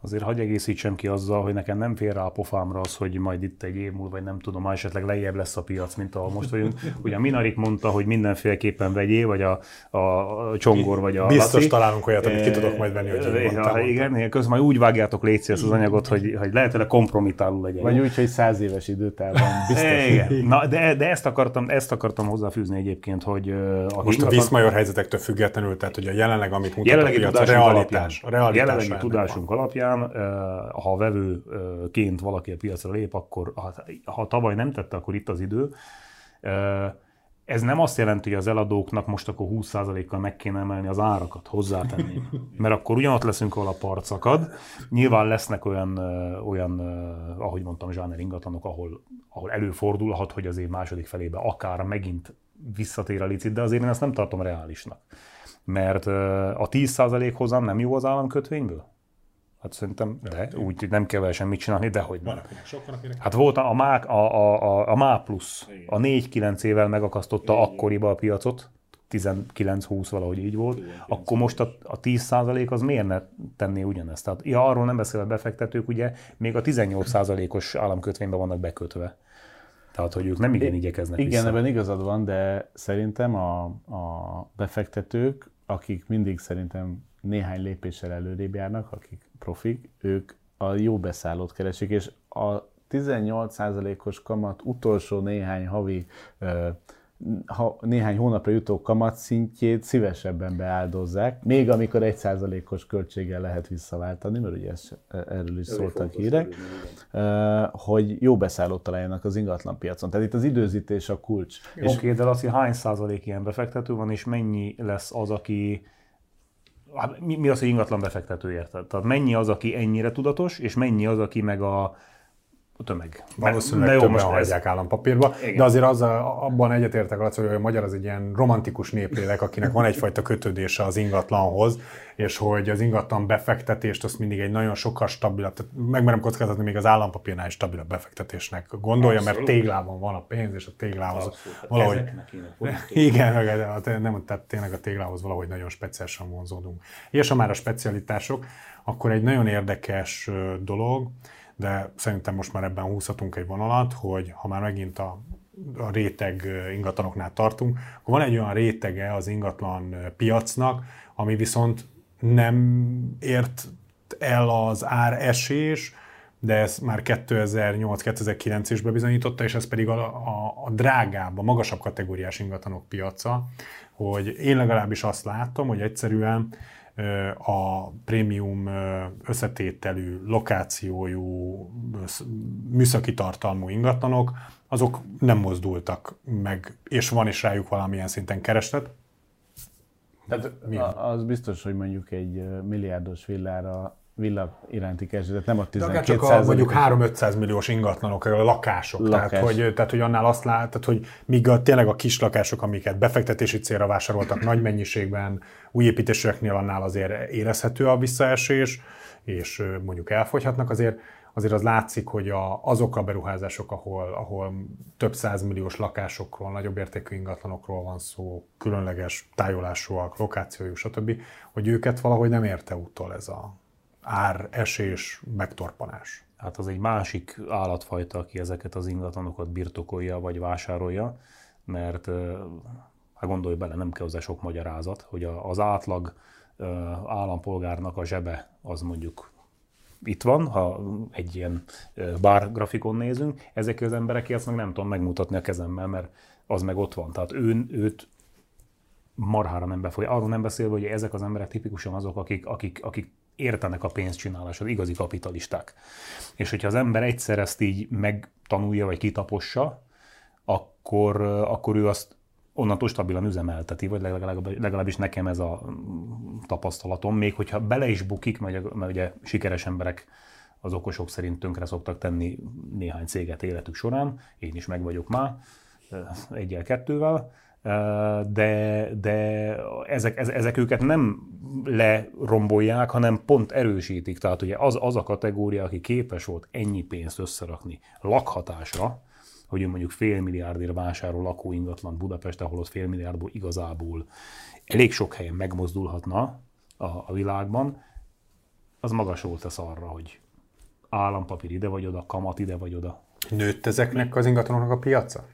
Azért hagyj egészítsem ki azzal, hogy nekem nem fér rá a pofámra az, hogy majd itt egy év múlva, vagy nem tudom, már esetleg lejjebb lesz a piac, mint ahol most vagyunk. Ugye a Minarik mondta, hogy mindenféleképpen vegyél, vagy a, a, Csongor, vagy a Biztos Laci. találunk olyat, amit ki tudok majd venni, hogy mondtam. igen, közben majd úgy vágjátok légy ezt az anyagot, hogy, hogy lehetőleg kompromitáló legyen. Vagy úgy, hogy száz éves időtávon biztos. Igen. Na, de, de ezt, akartam, ezt akartam hozzáfűzni egyébként, hogy a Most a Viszmajor helyzetektől függetlenül, tehát hogy a jelenleg, amit mutat Jelenlegi a piac, a realitás. A realitás jelenlegi tudásunk alapján, ö, ha vevőként valaki a piacra lép, akkor ha, ha tavaly nem tette, akkor itt az idő. Ez nem azt jelenti, hogy az eladóknak most akkor 20%-kal meg kéne emelni az árakat, hozzátenni. Mert akkor ugyanott leszünk, ahol a part szakad. Nyilván lesznek olyan, olyan ahogy mondtam, zsáner ingatlanok, ahol, ahol előfordulhat, hogy az év második felébe akár megint visszatér a licit, de azért én ezt nem tartom reálisnak. Mert a 10% hozam nem jó az államkötvényből? Hát szerintem, de, úgy hogy nem kell vele semmit csinálni, de hogy nem. Van, akinek sok, van, akinek Hát volt a, a, MÁ, a, a, a, a MÁ plusz, a 4-9 évvel megakasztotta akkoriba a piacot, 19-20 valahogy így volt, akkor most a, a 10% az miért ne tenné ugyanezt? Tehát, ja, arról nem beszél a befektetők, ugye még a 18%-os államkötvényben vannak bekötve. Tehát, hogy ők nem igen igyekeznek Igen, vissza. ebben igazad van, de szerintem a, a befektetők, akik mindig szerintem néhány lépéssel előrébb járnak, akik profik, ők a jó beszállót keresik, és a 18%-os kamat utolsó néhány havi, ha, néhány hónapra jutó kamat szintjét szívesebben beáldozzák, még amikor 1%-os költséggel lehet visszaváltani, mert ugye ez, erről is szóltak hírek, hogy jó beszállót találjanak az ingatlan piacon. Tehát itt az időzítés a kulcs. Oké, okay, de Laci, hány százalék ilyen befektető van, és mennyi lesz az, aki mi, mi az, hogy ingatlan befektető érted? Tehát mennyi az, aki ennyire tudatos, és mennyi az, aki meg a tömeg. Valószínűleg Na jó, többen most ez- hagyják állampapírba, de azért az, abban egyetértek, Laci, hogy a magyar az egy ilyen romantikus néplélek, akinek van egyfajta kötődése az ingatlanhoz, és hogy az ingatlan befektetést azt mindig egy nagyon sokkal stabilabb, tehát megmerem kockázatni, még az állampapírnál is stabilabb befektetésnek gondolja, mert téglában van a pénz, és a téglához valahogy... Ezeknek kéne fordítani. Igen, meg a- a- nem, tehát tényleg a téglához valahogy nagyon speciálisan vonzódunk. És ha már a specialitások, akkor egy nagyon érdekes dolog, de szerintem most már ebben húzhatunk egy vonalat, hogy ha már megint a a réteg ingatlanoknál tartunk, akkor van egy olyan rétege az ingatlan piacnak, ami viszont nem ért el az esés, de ez már 2008-2009 is bebizonyította, és ez pedig a, a, a drágább, a magasabb kategóriás ingatlanok piaca, hogy én legalábbis azt látom, hogy egyszerűen a prémium összetételű, lokációjú, műszaki tartalmú ingatlanok, azok nem mozdultak meg, és van is rájuk valamilyen szinten kereslet. Tehát az biztos, hogy mondjuk egy milliárdos villára villa iránti kereslet, nem a 12 De csak a, mondjuk 3-500 milliós ingatlanok, a lakások. Lakás. Tehát, hogy, tehát, hogy annál azt látod, hogy míg a, tényleg a kis lakások, amiket befektetési célra vásároltak nagy mennyiségben, új építéseknél annál azért érezhető a visszaesés, és mondjuk elfogyhatnak, azért azért az látszik, hogy a, azok a beruházások, ahol, ahol több százmilliós lakásokról, nagyobb értékű ingatlanokról van szó, különleges tájolásúak, lokációjuk, stb., hogy őket valahogy nem érte úttól ez a, ár, esés, megtorpanás. Hát az egy másik állatfajta, aki ezeket az ingatlanokat birtokolja vagy vásárolja, mert hát gondolj bele, nem kell hozzá sok magyarázat, hogy az átlag állampolgárnak a zsebe az mondjuk itt van, ha egy ilyen bár grafikon nézünk, ezek az emberek ezt meg nem tudom megmutatni a kezemmel, mert az meg ott van. Tehát ő, őt marhára nem befolyja. Arról nem beszélve, hogy ezek az emberek tipikusan azok, akik, akik, akik értenek a pénzcsináláshoz, igazi kapitalisták. És hogyha az ember egyszer ezt így megtanulja, vagy kitapossa, akkor, akkor ő azt onnantól stabilan üzemelteti, vagy legalább, legalábbis nekem ez a tapasztalatom, még hogyha bele is bukik, mert, mert ugye sikeres emberek az okosok szerint tönkre szoktak tenni néhány céget életük során, én is meg vagyok már, egyel, kettővel, de, de ezek, ezek őket nem lerombolják, hanem pont erősítik. Tehát ugye az, az a kategória, aki képes volt ennyi pénzt összerakni lakhatásra, hogy ő mondjuk fél milliárdért vásárol lakóingatlan Budapest, ahol ott fél milliárdból igazából elég sok helyen megmozdulhatna a, a világban, az volt tesz arra, hogy állampapír ide vagy oda, kamat ide vagy oda. Nőtt ezeknek az ingatlanoknak a piaca?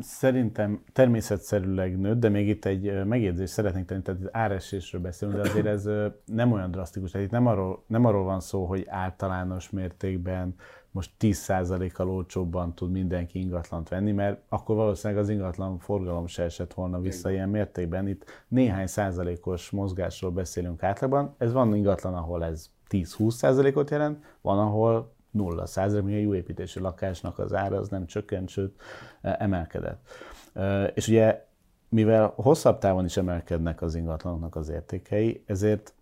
Szerintem természetszerűleg nőtt, de még itt egy megjegyzést szeretnénk tenni, tehát áresésről beszélünk, de azért ez nem olyan drasztikus. Tehát itt nem arról, nem arról van szó, hogy általános mértékben most 10%-kal olcsóbban tud mindenki ingatlant venni, mert akkor valószínűleg az ingatlan forgalom se esett volna vissza Igen. ilyen mértékben. Itt néhány százalékos mozgásról beszélünk átlagban. Ez van ingatlan, ahol ez 10-20 százalékot jelent, van, ahol nulla százalék, a jó építési lakásnak az ára az nem csökkent, sőt e, emelkedett. És ugye mivel hosszabb távon is emelkednek az ingatlanoknak az értékei, ezért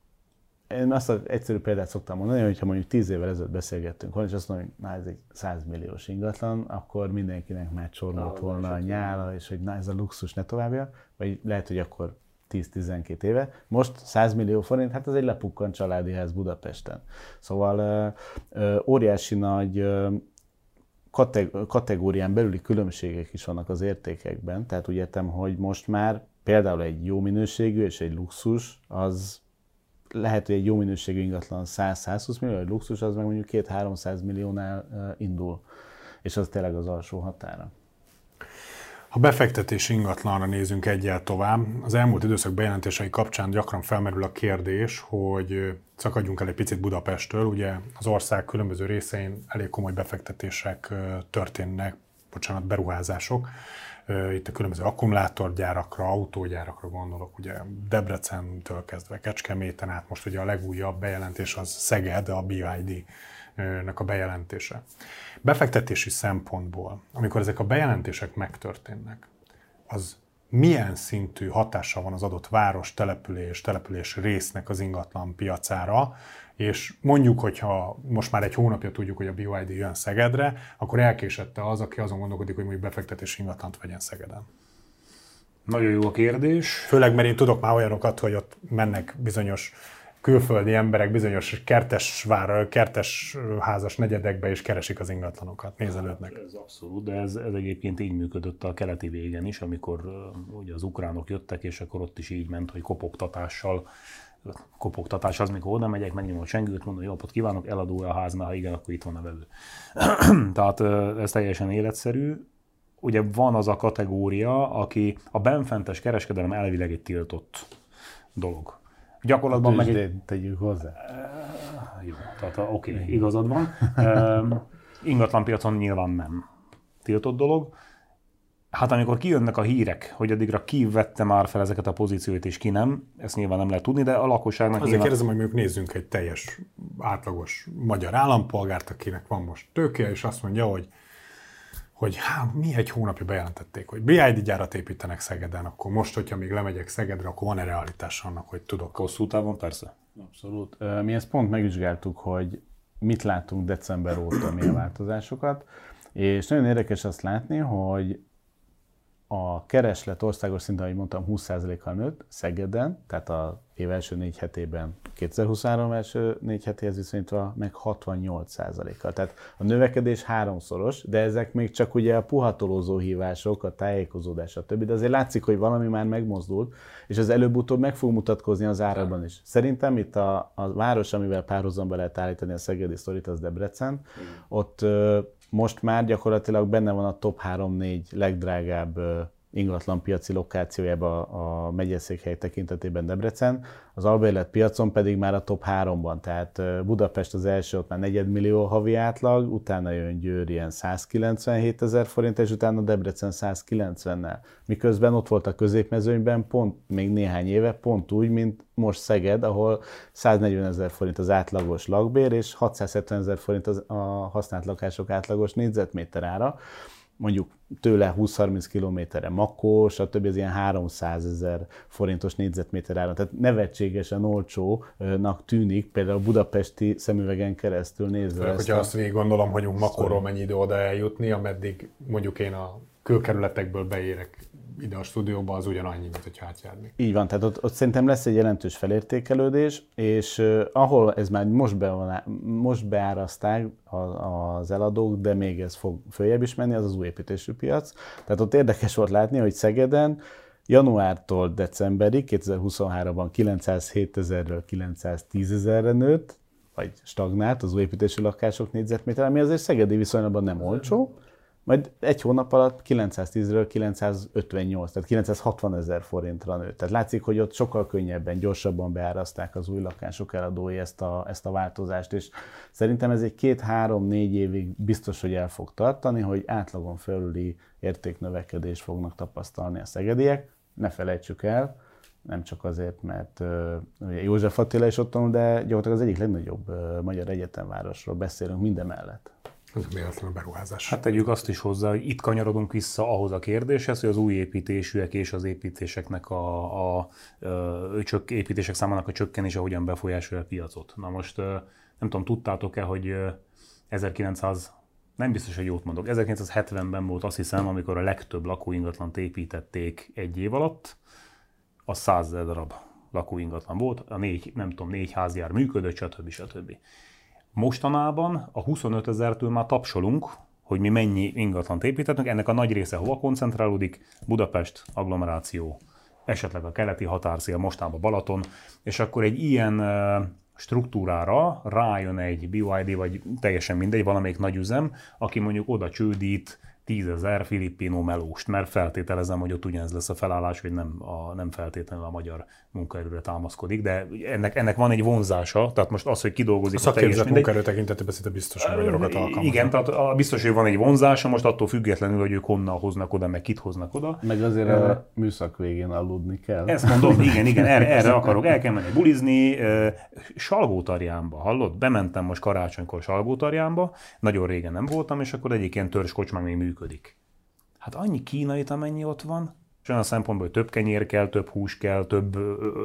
én azt az egyszerű példát szoktam mondani, hogy ha mondjuk 10 évvel ezelőtt beszélgettünk volna, és azt mondom, hogy na ez egy 100 milliós ingatlan, akkor mindenkinek már csorgott volna a nyála, és hogy na ez a luxus ne továbbja, vagy lehet, hogy akkor 10-12 éve. Most 100 millió forint, hát ez egy lepukkant családi ház Budapesten. Szóval óriási nagy kategórián belüli különbségek is vannak az értékekben. Tehát úgy értem, hogy most már például egy jó minőségű és egy luxus, az lehet, hogy egy jó minőségű ingatlan 100-120 millió, egy luxus az meg mondjuk 2-300 milliónál indul. És az tényleg az alsó határa. Ha befektetés ingatlanra nézünk egyel tovább, az elmúlt időszak bejelentései kapcsán gyakran felmerül a kérdés, hogy szakadjunk el egy picit Budapesttől. Ugye az ország különböző részein elég komoly befektetések történnek, bocsánat, beruházások. Itt a különböző akkumulátorgyárakra, autógyárakra gondolok, ugye Debrecentől kezdve Kecskeméten át, most ugye a legújabb bejelentés az Szeged, a BID nek a bejelentése. Befektetési szempontból, amikor ezek a bejelentések megtörténnek, az milyen szintű hatása van az adott város, település, település résznek az ingatlan piacára, és mondjuk, hogyha most már egy hónapja tudjuk, hogy a BYD jön Szegedre, akkor elkésette az, aki azon gondolkodik, hogy mondjuk befektetési ingatlant vegyen Szegeden. Nagyon jó a kérdés. Főleg, mert én tudok már olyanokat, hogy ott mennek bizonyos külföldi emberek bizonyos kertes vár, kertes házas negyedekbe is keresik az ingatlanokat, nézelődnek. Hát, ez abszolút, de ez, ez egyébként így működött a keleti végen is, amikor ugye az ukránok jöttek, és akkor ott is így ment, hogy kopogtatással kopogtatás az, mikor oda megyek, megnyomom a csengőt, mondom, jó napot kívánok, eladó a ház, ha igen, akkor itt van a vevő. Tehát ez teljesen életszerű. Ugye van az a kategória, aki a benfentes kereskedelem elvileg egy tiltott dolog. Gyakorlatban meg egy... tegyük hozzá. Jó, tehát oké, okay, igazad van. Uh, ingatlan piacon nyilván nem tiltott dolog. Hát amikor kijönnek a hírek, hogy addigra ki vette már fel ezeket a pozícióit, és ki nem, ezt nyilván nem lehet tudni, de a lakosságnak Azért nyilván... kérdezem, hogy mondjuk nézzünk egy teljes, átlagos magyar állampolgárt, akinek van most tőke, és azt mondja, hogy hogy hát mi egy hónapja bejelentették, hogy BID gyárat építenek Szegeden, akkor most, hogyha még lemegyek Szegedre, akkor van-e realitás annak, hogy tudok? Hosszú távon persze. Abszolút. Mi ezt pont megvizsgáltuk, hogy mit látunk december óta, milyen változásokat, és nagyon érdekes azt látni, hogy a kereslet országos szinten, ahogy mondtam, 20%-kal nőtt Szegeden, tehát a év első négy hetében, 2023 első négy hetéhez viszonyítva meg 68%-kal. Tehát a növekedés háromszoros, de ezek még csak ugye a puhatolózó hívások, a tájékozódás, a többi, de azért látszik, hogy valami már megmozdult, és az előbb-utóbb meg fog mutatkozni az árakban is. Szerintem itt a, a város, amivel párhuzamba lehet állítani a szegedi sztorit, az Debrecen, ott most már gyakorlatilag benne van a top 3-4 legdrágább ingatlan piaci lokációjában a megyeszékhely tekintetében Debrecen, az albérlet piacon pedig már a top 3-ban, tehát Budapest az első, ott már negyedmillió havi átlag, utána jön Győr ilyen 197 ezer forint, és utána Debrecen 190-nel. Miközben ott volt a középmezőnyben pont még néhány éve, pont úgy, mint most Szeged, ahol 140 ezer forint az átlagos lakbér, és 670 ezer forint az a használt lakások átlagos négyzetméter ára mondjuk tőle 20-30 kilométerre Makó, stb. ez ilyen 300 ezer forintos négyzetméter áron. Tehát nevetségesen olcsónak tűnik, például a budapesti szemüvegen keresztül nézve. Főleg, hogyha a... azt végig gondolom, hogy Makóról mennyi idő oda eljutni, ameddig mondjuk én a külkerületekből beérek ide a stúdióba, az ugyanannyi, mint hogy átjárni. Így van, tehát ott, ott szerintem lesz egy jelentős felértékelődés, és uh, ahol ez már most, be, most beáraszták az eladók, de még ez fog följebb is menni, az az új építésű piac. Tehát ott érdekes volt látni, hogy Szegeden januártól decemberig, 2023-ban 907 ezerről 910 ezerre nőtt, vagy stagnált az új építésű lakások négyzetméter, ami azért szegedi viszonylatban nem olcsó, majd egy hónap alatt 910-ről 958, tehát 960 ezer forintra nőtt. Tehát látszik, hogy ott sokkal könnyebben, gyorsabban beáraszták az új lakások eladói ezt a, ezt a változást, és szerintem ez egy két-három-négy évig biztos, hogy el fog tartani, hogy átlagon felüli értéknövekedést fognak tapasztalni a szegediek. Ne felejtsük el, nem csak azért, mert uh, József Attila is ott tanul, de gyakorlatilag az egyik legnagyobb magyar egyetemvárosról beszélünk minden mellett. Ez véletlenül beruházás. Hát tegyük azt is hozzá, hogy itt kanyarodunk vissza ahhoz a kérdéshez, hogy az új építésűek és az építéseknek a, a, a csök, építések számának a csökkenése hogyan befolyásolja a piacot. Na most nem tudom, tudtátok-e, hogy 1900 nem biztos, hogy jót mondok. 1970-ben volt azt hiszem, amikor a legtöbb lakóingatlant építették egy év alatt, a 100 ezer darab lakóingatlan volt, a négy, nem tudom, négy házjár működött, stb. stb. Mostanában a 25 ezertől már tapsolunk, hogy mi mennyi ingatlant építettünk, ennek a nagy része hova koncentrálódik? Budapest, agglomeráció, esetleg a keleti határszél, mostában Balaton, és akkor egy ilyen struktúrára rájön egy BYD, vagy teljesen mindegy, valamelyik nagy üzem, aki mondjuk oda csődít tízezer filippino melóst, mert feltételezem, hogy ott ugyanez lesz a felállás, hogy nem, a, nem feltétlenül a magyar munkaerőre támaszkodik, de ennek, ennek van egy vonzása, tehát most az, hogy kidolgozik a szakképzett munkaerő tekintetében szinte biztos, hogy magyarokat alkalmaznak. Igen, tehát a, biztos, hogy van egy vonzása, most attól függetlenül, hogy ők honnan hoznak oda, meg kit hoznak oda. Meg azért uh, a műszak végén aludni kell. Ezt mondom, igen, igen, erre, erre akarok, el kell menni bulizni. Salgótarjánba, hallod? Bementem most karácsonykor Salgótarjánba, nagyon régen nem voltam, és akkor egyik ilyen törzs kocsmán még működik. Hát annyi kínait, amennyi ott van, és olyan szempontból, hogy több kenyér kell, több hús kell, több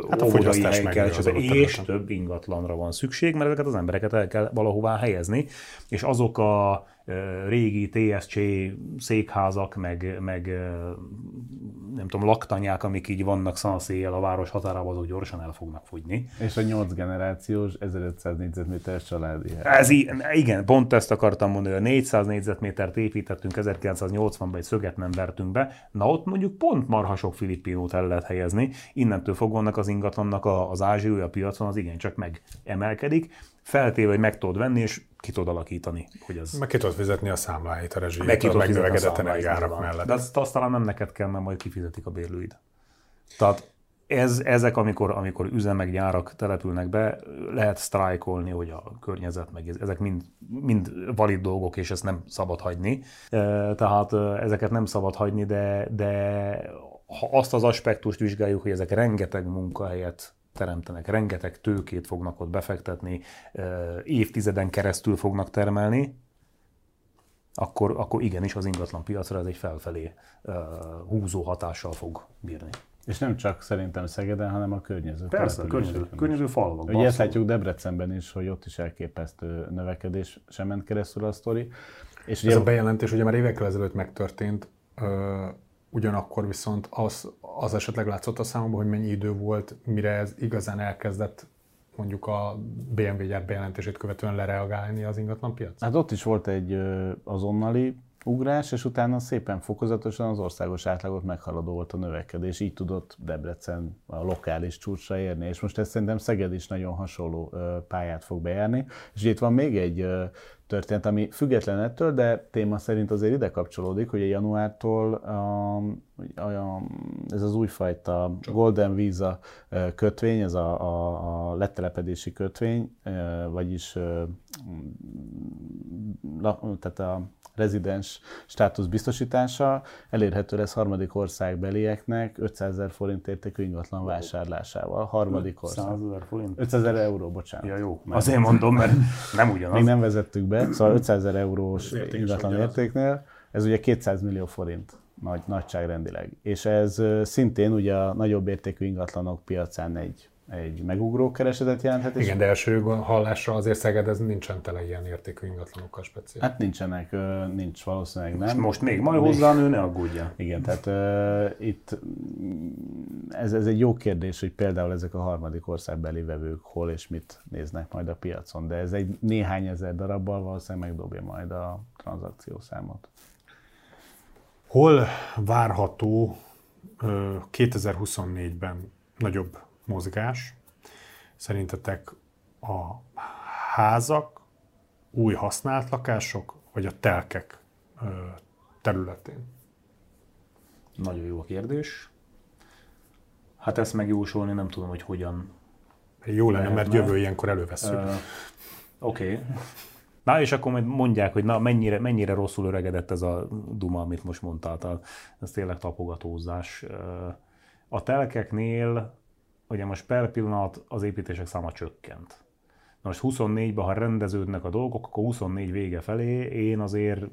hát a hely kell, és, és több ingatlanra van szükség, mert ezeket az embereket el kell valahová helyezni, és azok a régi TSC székházak, meg, meg nem tudom, laktanyák, amik így vannak szanaszéjjel a város határában, azok gyorsan el fognak fogyni. És a 8 generációs 1500 négyzetméteres családi Ez igen, pont ezt akartam mondani, hogy a 400 négyzetmétert építettünk 1980-ban, egy szöget nem vertünk be, na ott mondjuk pont marha sok filippinót el lehet helyezni, innentől fogva annak az ingatlannak az ázsiója a piacon az igencsak megemelkedik, feltéve, hogy meg tudod venni, és ki tudod alakítani. Hogy az... Meg ki tudod fizetni a számláit, a rezsijét, meg ki a megnövekedett energiárak mellett. De azt, azt talán nem neked kell, mert majd kifizetik a bérlőid. Tehát ez, ezek, amikor, amikor üzemek, gyárak települnek be, lehet sztrájkolni, hogy a környezet, meg ezek mind, mind valid dolgok, és ezt nem szabad hagyni. Tehát ezeket nem szabad hagyni, de, de ha azt az aspektust vizsgáljuk, hogy ezek rengeteg munkahelyet teremtenek, rengeteg tőkét fognak ott befektetni, évtizeden keresztül fognak termelni, akkor, akkor igenis az ingatlan piacra ez egy felfelé húzó hatással fog bírni. És nem csak szerintem Szegeden, hanem a környező. Persze, a környező, környező falvak. Ugye ezt látjuk Debrecenben is, hogy ott is elképesztő növekedés sem ment keresztül a sztori. És Ez ugye... a bejelentés ugye már évekkel ezelőtt megtörtént, ugyanakkor viszont az, az esetleg látszott a számomban, hogy mennyi idő volt, mire ez igazán elkezdett mondjuk a BMW gyár bejelentését követően lereagálni az ingatlanpiac? Hát ott is volt egy azonnali ugrás, és utána szépen fokozatosan az országos átlagot meghaladó volt a növekedés, így tudott Debrecen a lokális csúcsra érni, és most ez szerintem Szeged is nagyon hasonló pályát fog bejárni. És itt van még egy történet, ami független ettől, de téma szerint azért ide kapcsolódik, hogy a januártól a, a, ez az újfajta Golden Visa kötvény, ez a, a, a letelepedési kötvény, vagyis tehát a rezidens státusz biztosítása elérhető lesz harmadik országbelieknek 500 ezer forint értékű ingatlan vásárlásával. Harmadik ország. 100 ezer forint? 500 ezer euró, bocsánat. Ja, jó. Mert Azért mondom, mert nem ugyanaz. Még nem vezettük be, szóval 500 ezer eurós ingatlan értéknél, ez ugye 200 millió forint nagy, nagyságrendileg. És ez szintén ugye a nagyobb értékű ingatlanok piacán egy egy megugró keresetet jelenthet. Igen, de első hallásra azért Szeged ez nincsen tele ilyen értékű ingatlanokkal speciál. Hát nincsenek, nincs valószínűleg nem. Most, most még majd hozzá a nő ne aggódja. Igen, tehát uh, itt ez, ez egy jó kérdés, hogy például ezek a harmadik országbeli vevők hol és mit néznek majd a piacon, de ez egy néhány ezer darabbal valószínűleg megdobja majd a tranzakciószámot. Hol várható 2024-ben nagyobb mozgás. Szerintetek a házak, új használt lakások, vagy a telkek területén? Nagyon jó a kérdés. Hát ezt megjósolni nem tudom, hogy hogyan. Jó lenne, mert jövő ilyenkor előveszünk. Uh, Oké. Okay. Na és akkor majd mondják, hogy na mennyire, mennyire rosszul öregedett ez a duma, amit most mondtál. Ez tényleg tapogatózás. A telkeknél ugye most per pillanat az építések száma csökkent. Na most 24-ben, ha rendeződnek a dolgok, akkor 24 vége felé én azért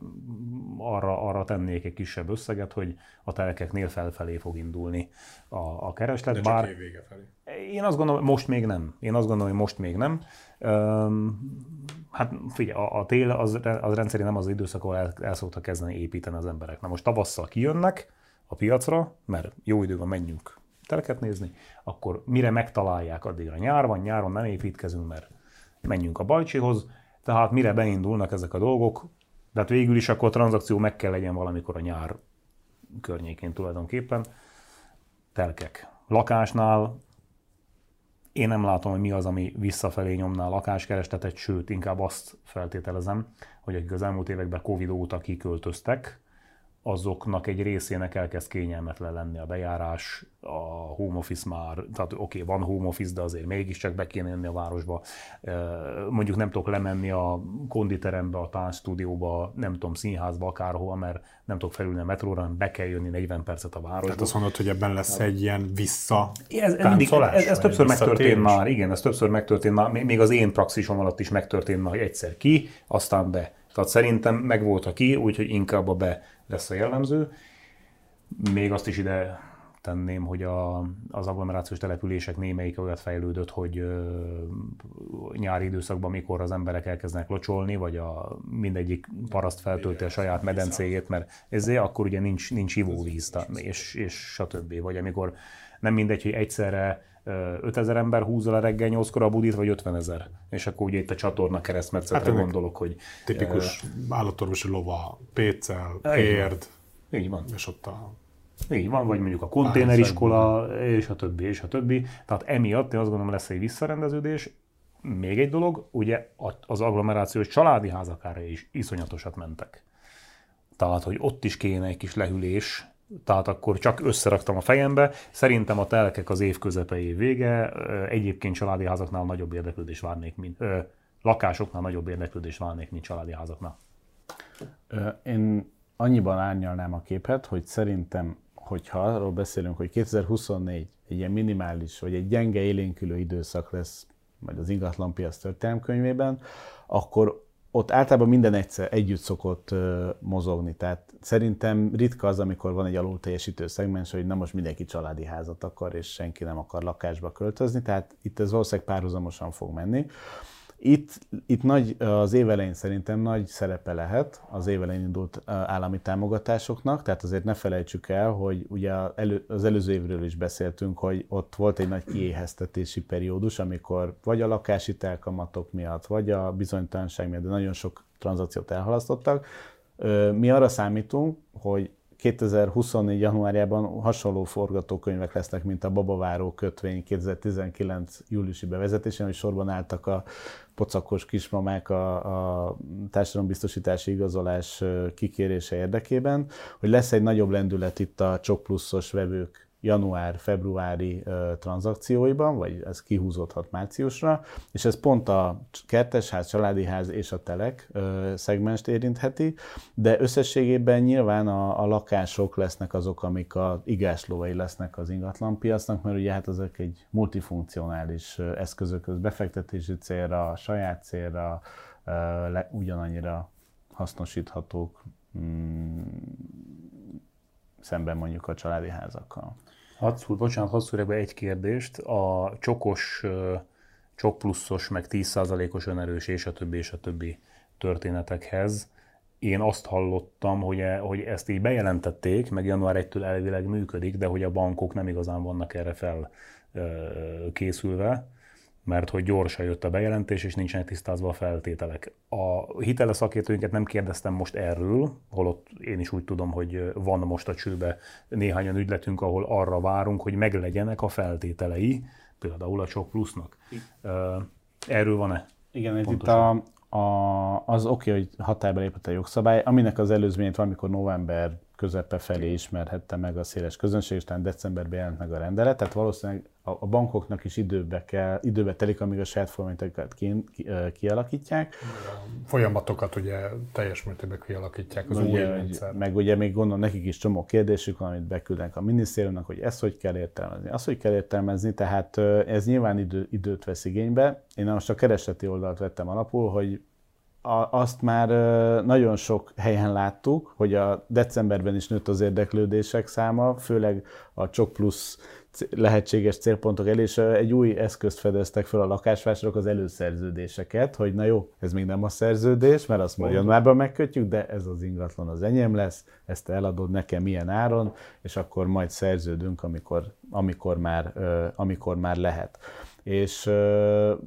arra, arra tennék egy kisebb összeget, hogy a telkeknél felfelé fog indulni a, a kereslet. De bár vége felé. Én azt gondolom, most még nem. Én azt gondolom, hogy most még nem. Üm, hát figyelj, a, a tél az, az rendszerint nem az, időszak, ahol el, el szoktak kezdeni építeni az emberek. Na most tavasszal kijönnek a piacra, mert jó időben menjünk telket nézni, akkor mire megtalálják, addigra nyár van, nyáron nem építkezünk, mert menjünk a bajcsihoz, tehát mire beindulnak ezek a dolgok, de hát végül is akkor a tranzakció meg kell legyen valamikor a nyár környékén tulajdonképpen. Telkek. Lakásnál én nem látom, hogy mi az, ami visszafelé nyomná a lakáskerestetet, sőt, inkább azt feltételezem, hogy akik az elmúlt években Covid óta kiköltöztek, azoknak egy részének elkezd kényelmetlen lenni a bejárás, a home office már, tehát oké, okay, van home office, de azért mégiscsak be kéne jönni a városba. Mondjuk nem tudok lemenni a konditerembe, a táncstúdióba, nem tudom, színházba, akárhol, mert nem tudok felülni a metróra, hanem be kell jönni 40 percet a városba. Tehát azt mondod, hogy ebben lesz egy ilyen vissza ez, ez, mindig, ez, ez többször megtörtént már, igen, ez többször megtörtént már, még az én praxisom alatt is megtörtént már, hogy egyszer ki, aztán be. Tehát szerintem meg volt a ki, úgyhogy inkább a be lesz a jellemző. Még azt is ide tenném, hogy a, az agglomerációs települések némelyik olyat fejlődött, hogy ö, nyári időszakban, mikor az emberek elkezdenek locsolni, vagy a mindegyik paraszt feltölti a saját medencéjét, mert ezért akkor ugye nincs, nincs ivóvíz, és, és stb. Vagy amikor nem mindegy, hogy egyszerre 5000 ember húzza a reggel 8-kor a budit, vagy 50 ezer. És akkor ugye itt a csatorna keresztmetszetre hát gondolok, hogy... Tipikus uh, állatorvosi lova, pécel, érd. Így van. És ott a így van, vagy mondjuk a konténeriskola, és a többi, és a többi. Tehát emiatt én azt gondolom lesz egy visszarendeződés. Még egy dolog, ugye az agglomerációs családi házakára is iszonyatosat mentek. Tehát, hogy ott is kéne egy kis lehűlés, tehát akkor csak összeraktam a fejembe. Szerintem a telkek az év közepe, év vége. Egyébként családi házaknál nagyobb érdeklődés várnék, mint ö, lakásoknál nagyobb érdeklődés várnék, mint családi házaknál. Én annyiban árnyalnám a képet, hogy szerintem, hogyha arról beszélünk, hogy 2024 egy ilyen minimális, vagy egy gyenge élénkülő időszak lesz majd az ingatlanpiac történelmkönyvében, akkor ott általában minden egyszer együtt szokott mozogni. Tehát szerintem ritka az, amikor van egy alul teljesítő szegmens, hogy nem most mindenki családi házat akar, és senki nem akar lakásba költözni, tehát itt ez valószínűleg párhuzamosan fog menni. Itt, itt nagy, az évelején szerintem nagy szerepe lehet az évelején indult állami támogatásoknak, tehát azért ne felejtsük el, hogy ugye az előző évről is beszéltünk, hogy ott volt egy nagy kiéheztetési periódus, amikor vagy a lakási telkamatok miatt, vagy a bizonytalanság miatt, de nagyon sok tranzakciót elhalasztottak. Mi arra számítunk, hogy 2024. januárjában hasonló forgatókönyvek lesznek, mint a Babaváró kötvény 2019. júliusi bevezetésén, hogy sorban álltak a pocakos kismamák a, a társadalombiztosítási igazolás kikérése érdekében, hogy lesz egy nagyobb lendület itt a csok pluszos vevők január-februári tranzakcióiban, vagy ez kihúzódhat márciusra, és ez pont a kertesház, családi ház és a telek ö, szegmest érintheti, de összességében nyilván a, a lakások lesznek azok, amik a igáslóai lesznek az ingatlanpiacnak, mert ugye hát ezek egy multifunkcionális eszközökhöz befektetési célra, saját célra, le, ugyanannyira hasznosíthatók mm, szemben mondjuk a családi házakkal. Hadd szúr, bocsánat, hadd szúrjak be egy kérdést. A csokos, csok pluszos, meg 10%-os önerős és a többi és a többi történetekhez. Én azt hallottam, hogy, e, hogy ezt így bejelentették, meg január 1-től elvileg működik, de hogy a bankok nem igazán vannak erre felkészülve mert hogy gyorsan jött a bejelentés, és nincsenek tisztázva a feltételek. A hitele szakértőinket nem kérdeztem most erről, holott én is úgy tudom, hogy van most a csőbe néhány olyan ügyletünk, ahol arra várunk, hogy meglegyenek a feltételei, például a Csok Plusznak. Erről van-e? Igen, ez itt a, a, az oké, okay, hogy hatályba lépett a jogszabály, aminek az előzményét valamikor november közepe felé ismerhette meg a széles közönség, és talán decemberben jelent meg a rendelet, tehát valószínűleg a, bankoknak is időbe, kell, időbe telik, amíg a saját folyamatokat ki, ki, kialakítják. A folyamatokat ugye teljes mértékben kialakítják az ugye, új rendszer. Meg ugye még gondolom, nekik is csomó kérdésük van, amit beküldenek a minisztériumnak, hogy ezt hogy kell értelmezni, azt hogy kell értelmezni, tehát ez nyilván idő, időt vesz igénybe. Én most a keresleti oldalt vettem alapul, hogy azt már nagyon sok helyen láttuk, hogy a decemberben is nőtt az érdeklődések száma, főleg a Csok plusz lehetséges célpontok és egy új eszközt fedeztek fel a lakásvásárok, az előszerződéseket, hogy na jó, ez még nem a szerződés, mert azt majd januárban megkötjük, de ez az ingatlan az enyém lesz, ezt eladod nekem milyen áron, és akkor majd szerződünk, amikor, amikor, már, amikor már lehet és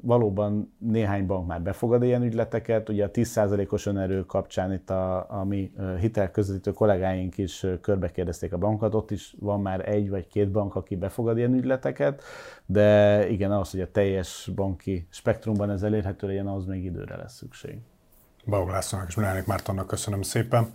valóban néhány bank már befogad ilyen ügyleteket. Ugye a 10%-os önerő kapcsán itt a, a mi hitelközvetítő kollégáink is körbekérdezték a bankokat, ott is van már egy vagy két bank, aki befogad ilyen ügyleteket, de igen, ahhoz, hogy a teljes banki spektrumban ez elérhető legyen, ahhoz még időre lesz szükség. Balog Lászlónak és Milánik Mártonnak köszönöm szépen.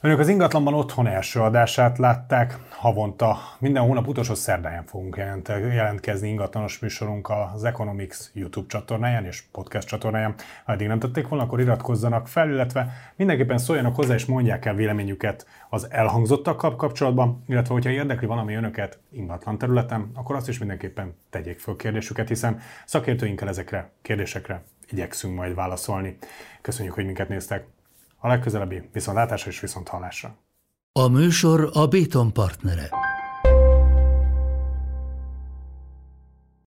Önök az ingatlanban otthon első adását látták. Havonta minden hónap utolsó szerdáján fogunk jelentkezni ingatlanos műsorunk az Economics YouTube csatornáján és podcast csatornáján. Ha eddig nem tették volna, akkor iratkozzanak fel, illetve mindenképpen szóljanak hozzá és mondják el véleményüket az elhangzottakkal kapcsolatban, illetve hogyha érdekli valami önöket ingatlan területen, akkor azt is mindenképpen tegyék föl kérdésüket, hiszen szakértőinkkel ezekre kérdésekre igyekszünk majd válaszolni. Köszönjük, hogy minket néztek! A legközelebbi viszontlátásra és viszonthallásra. A műsor a Béton partnere.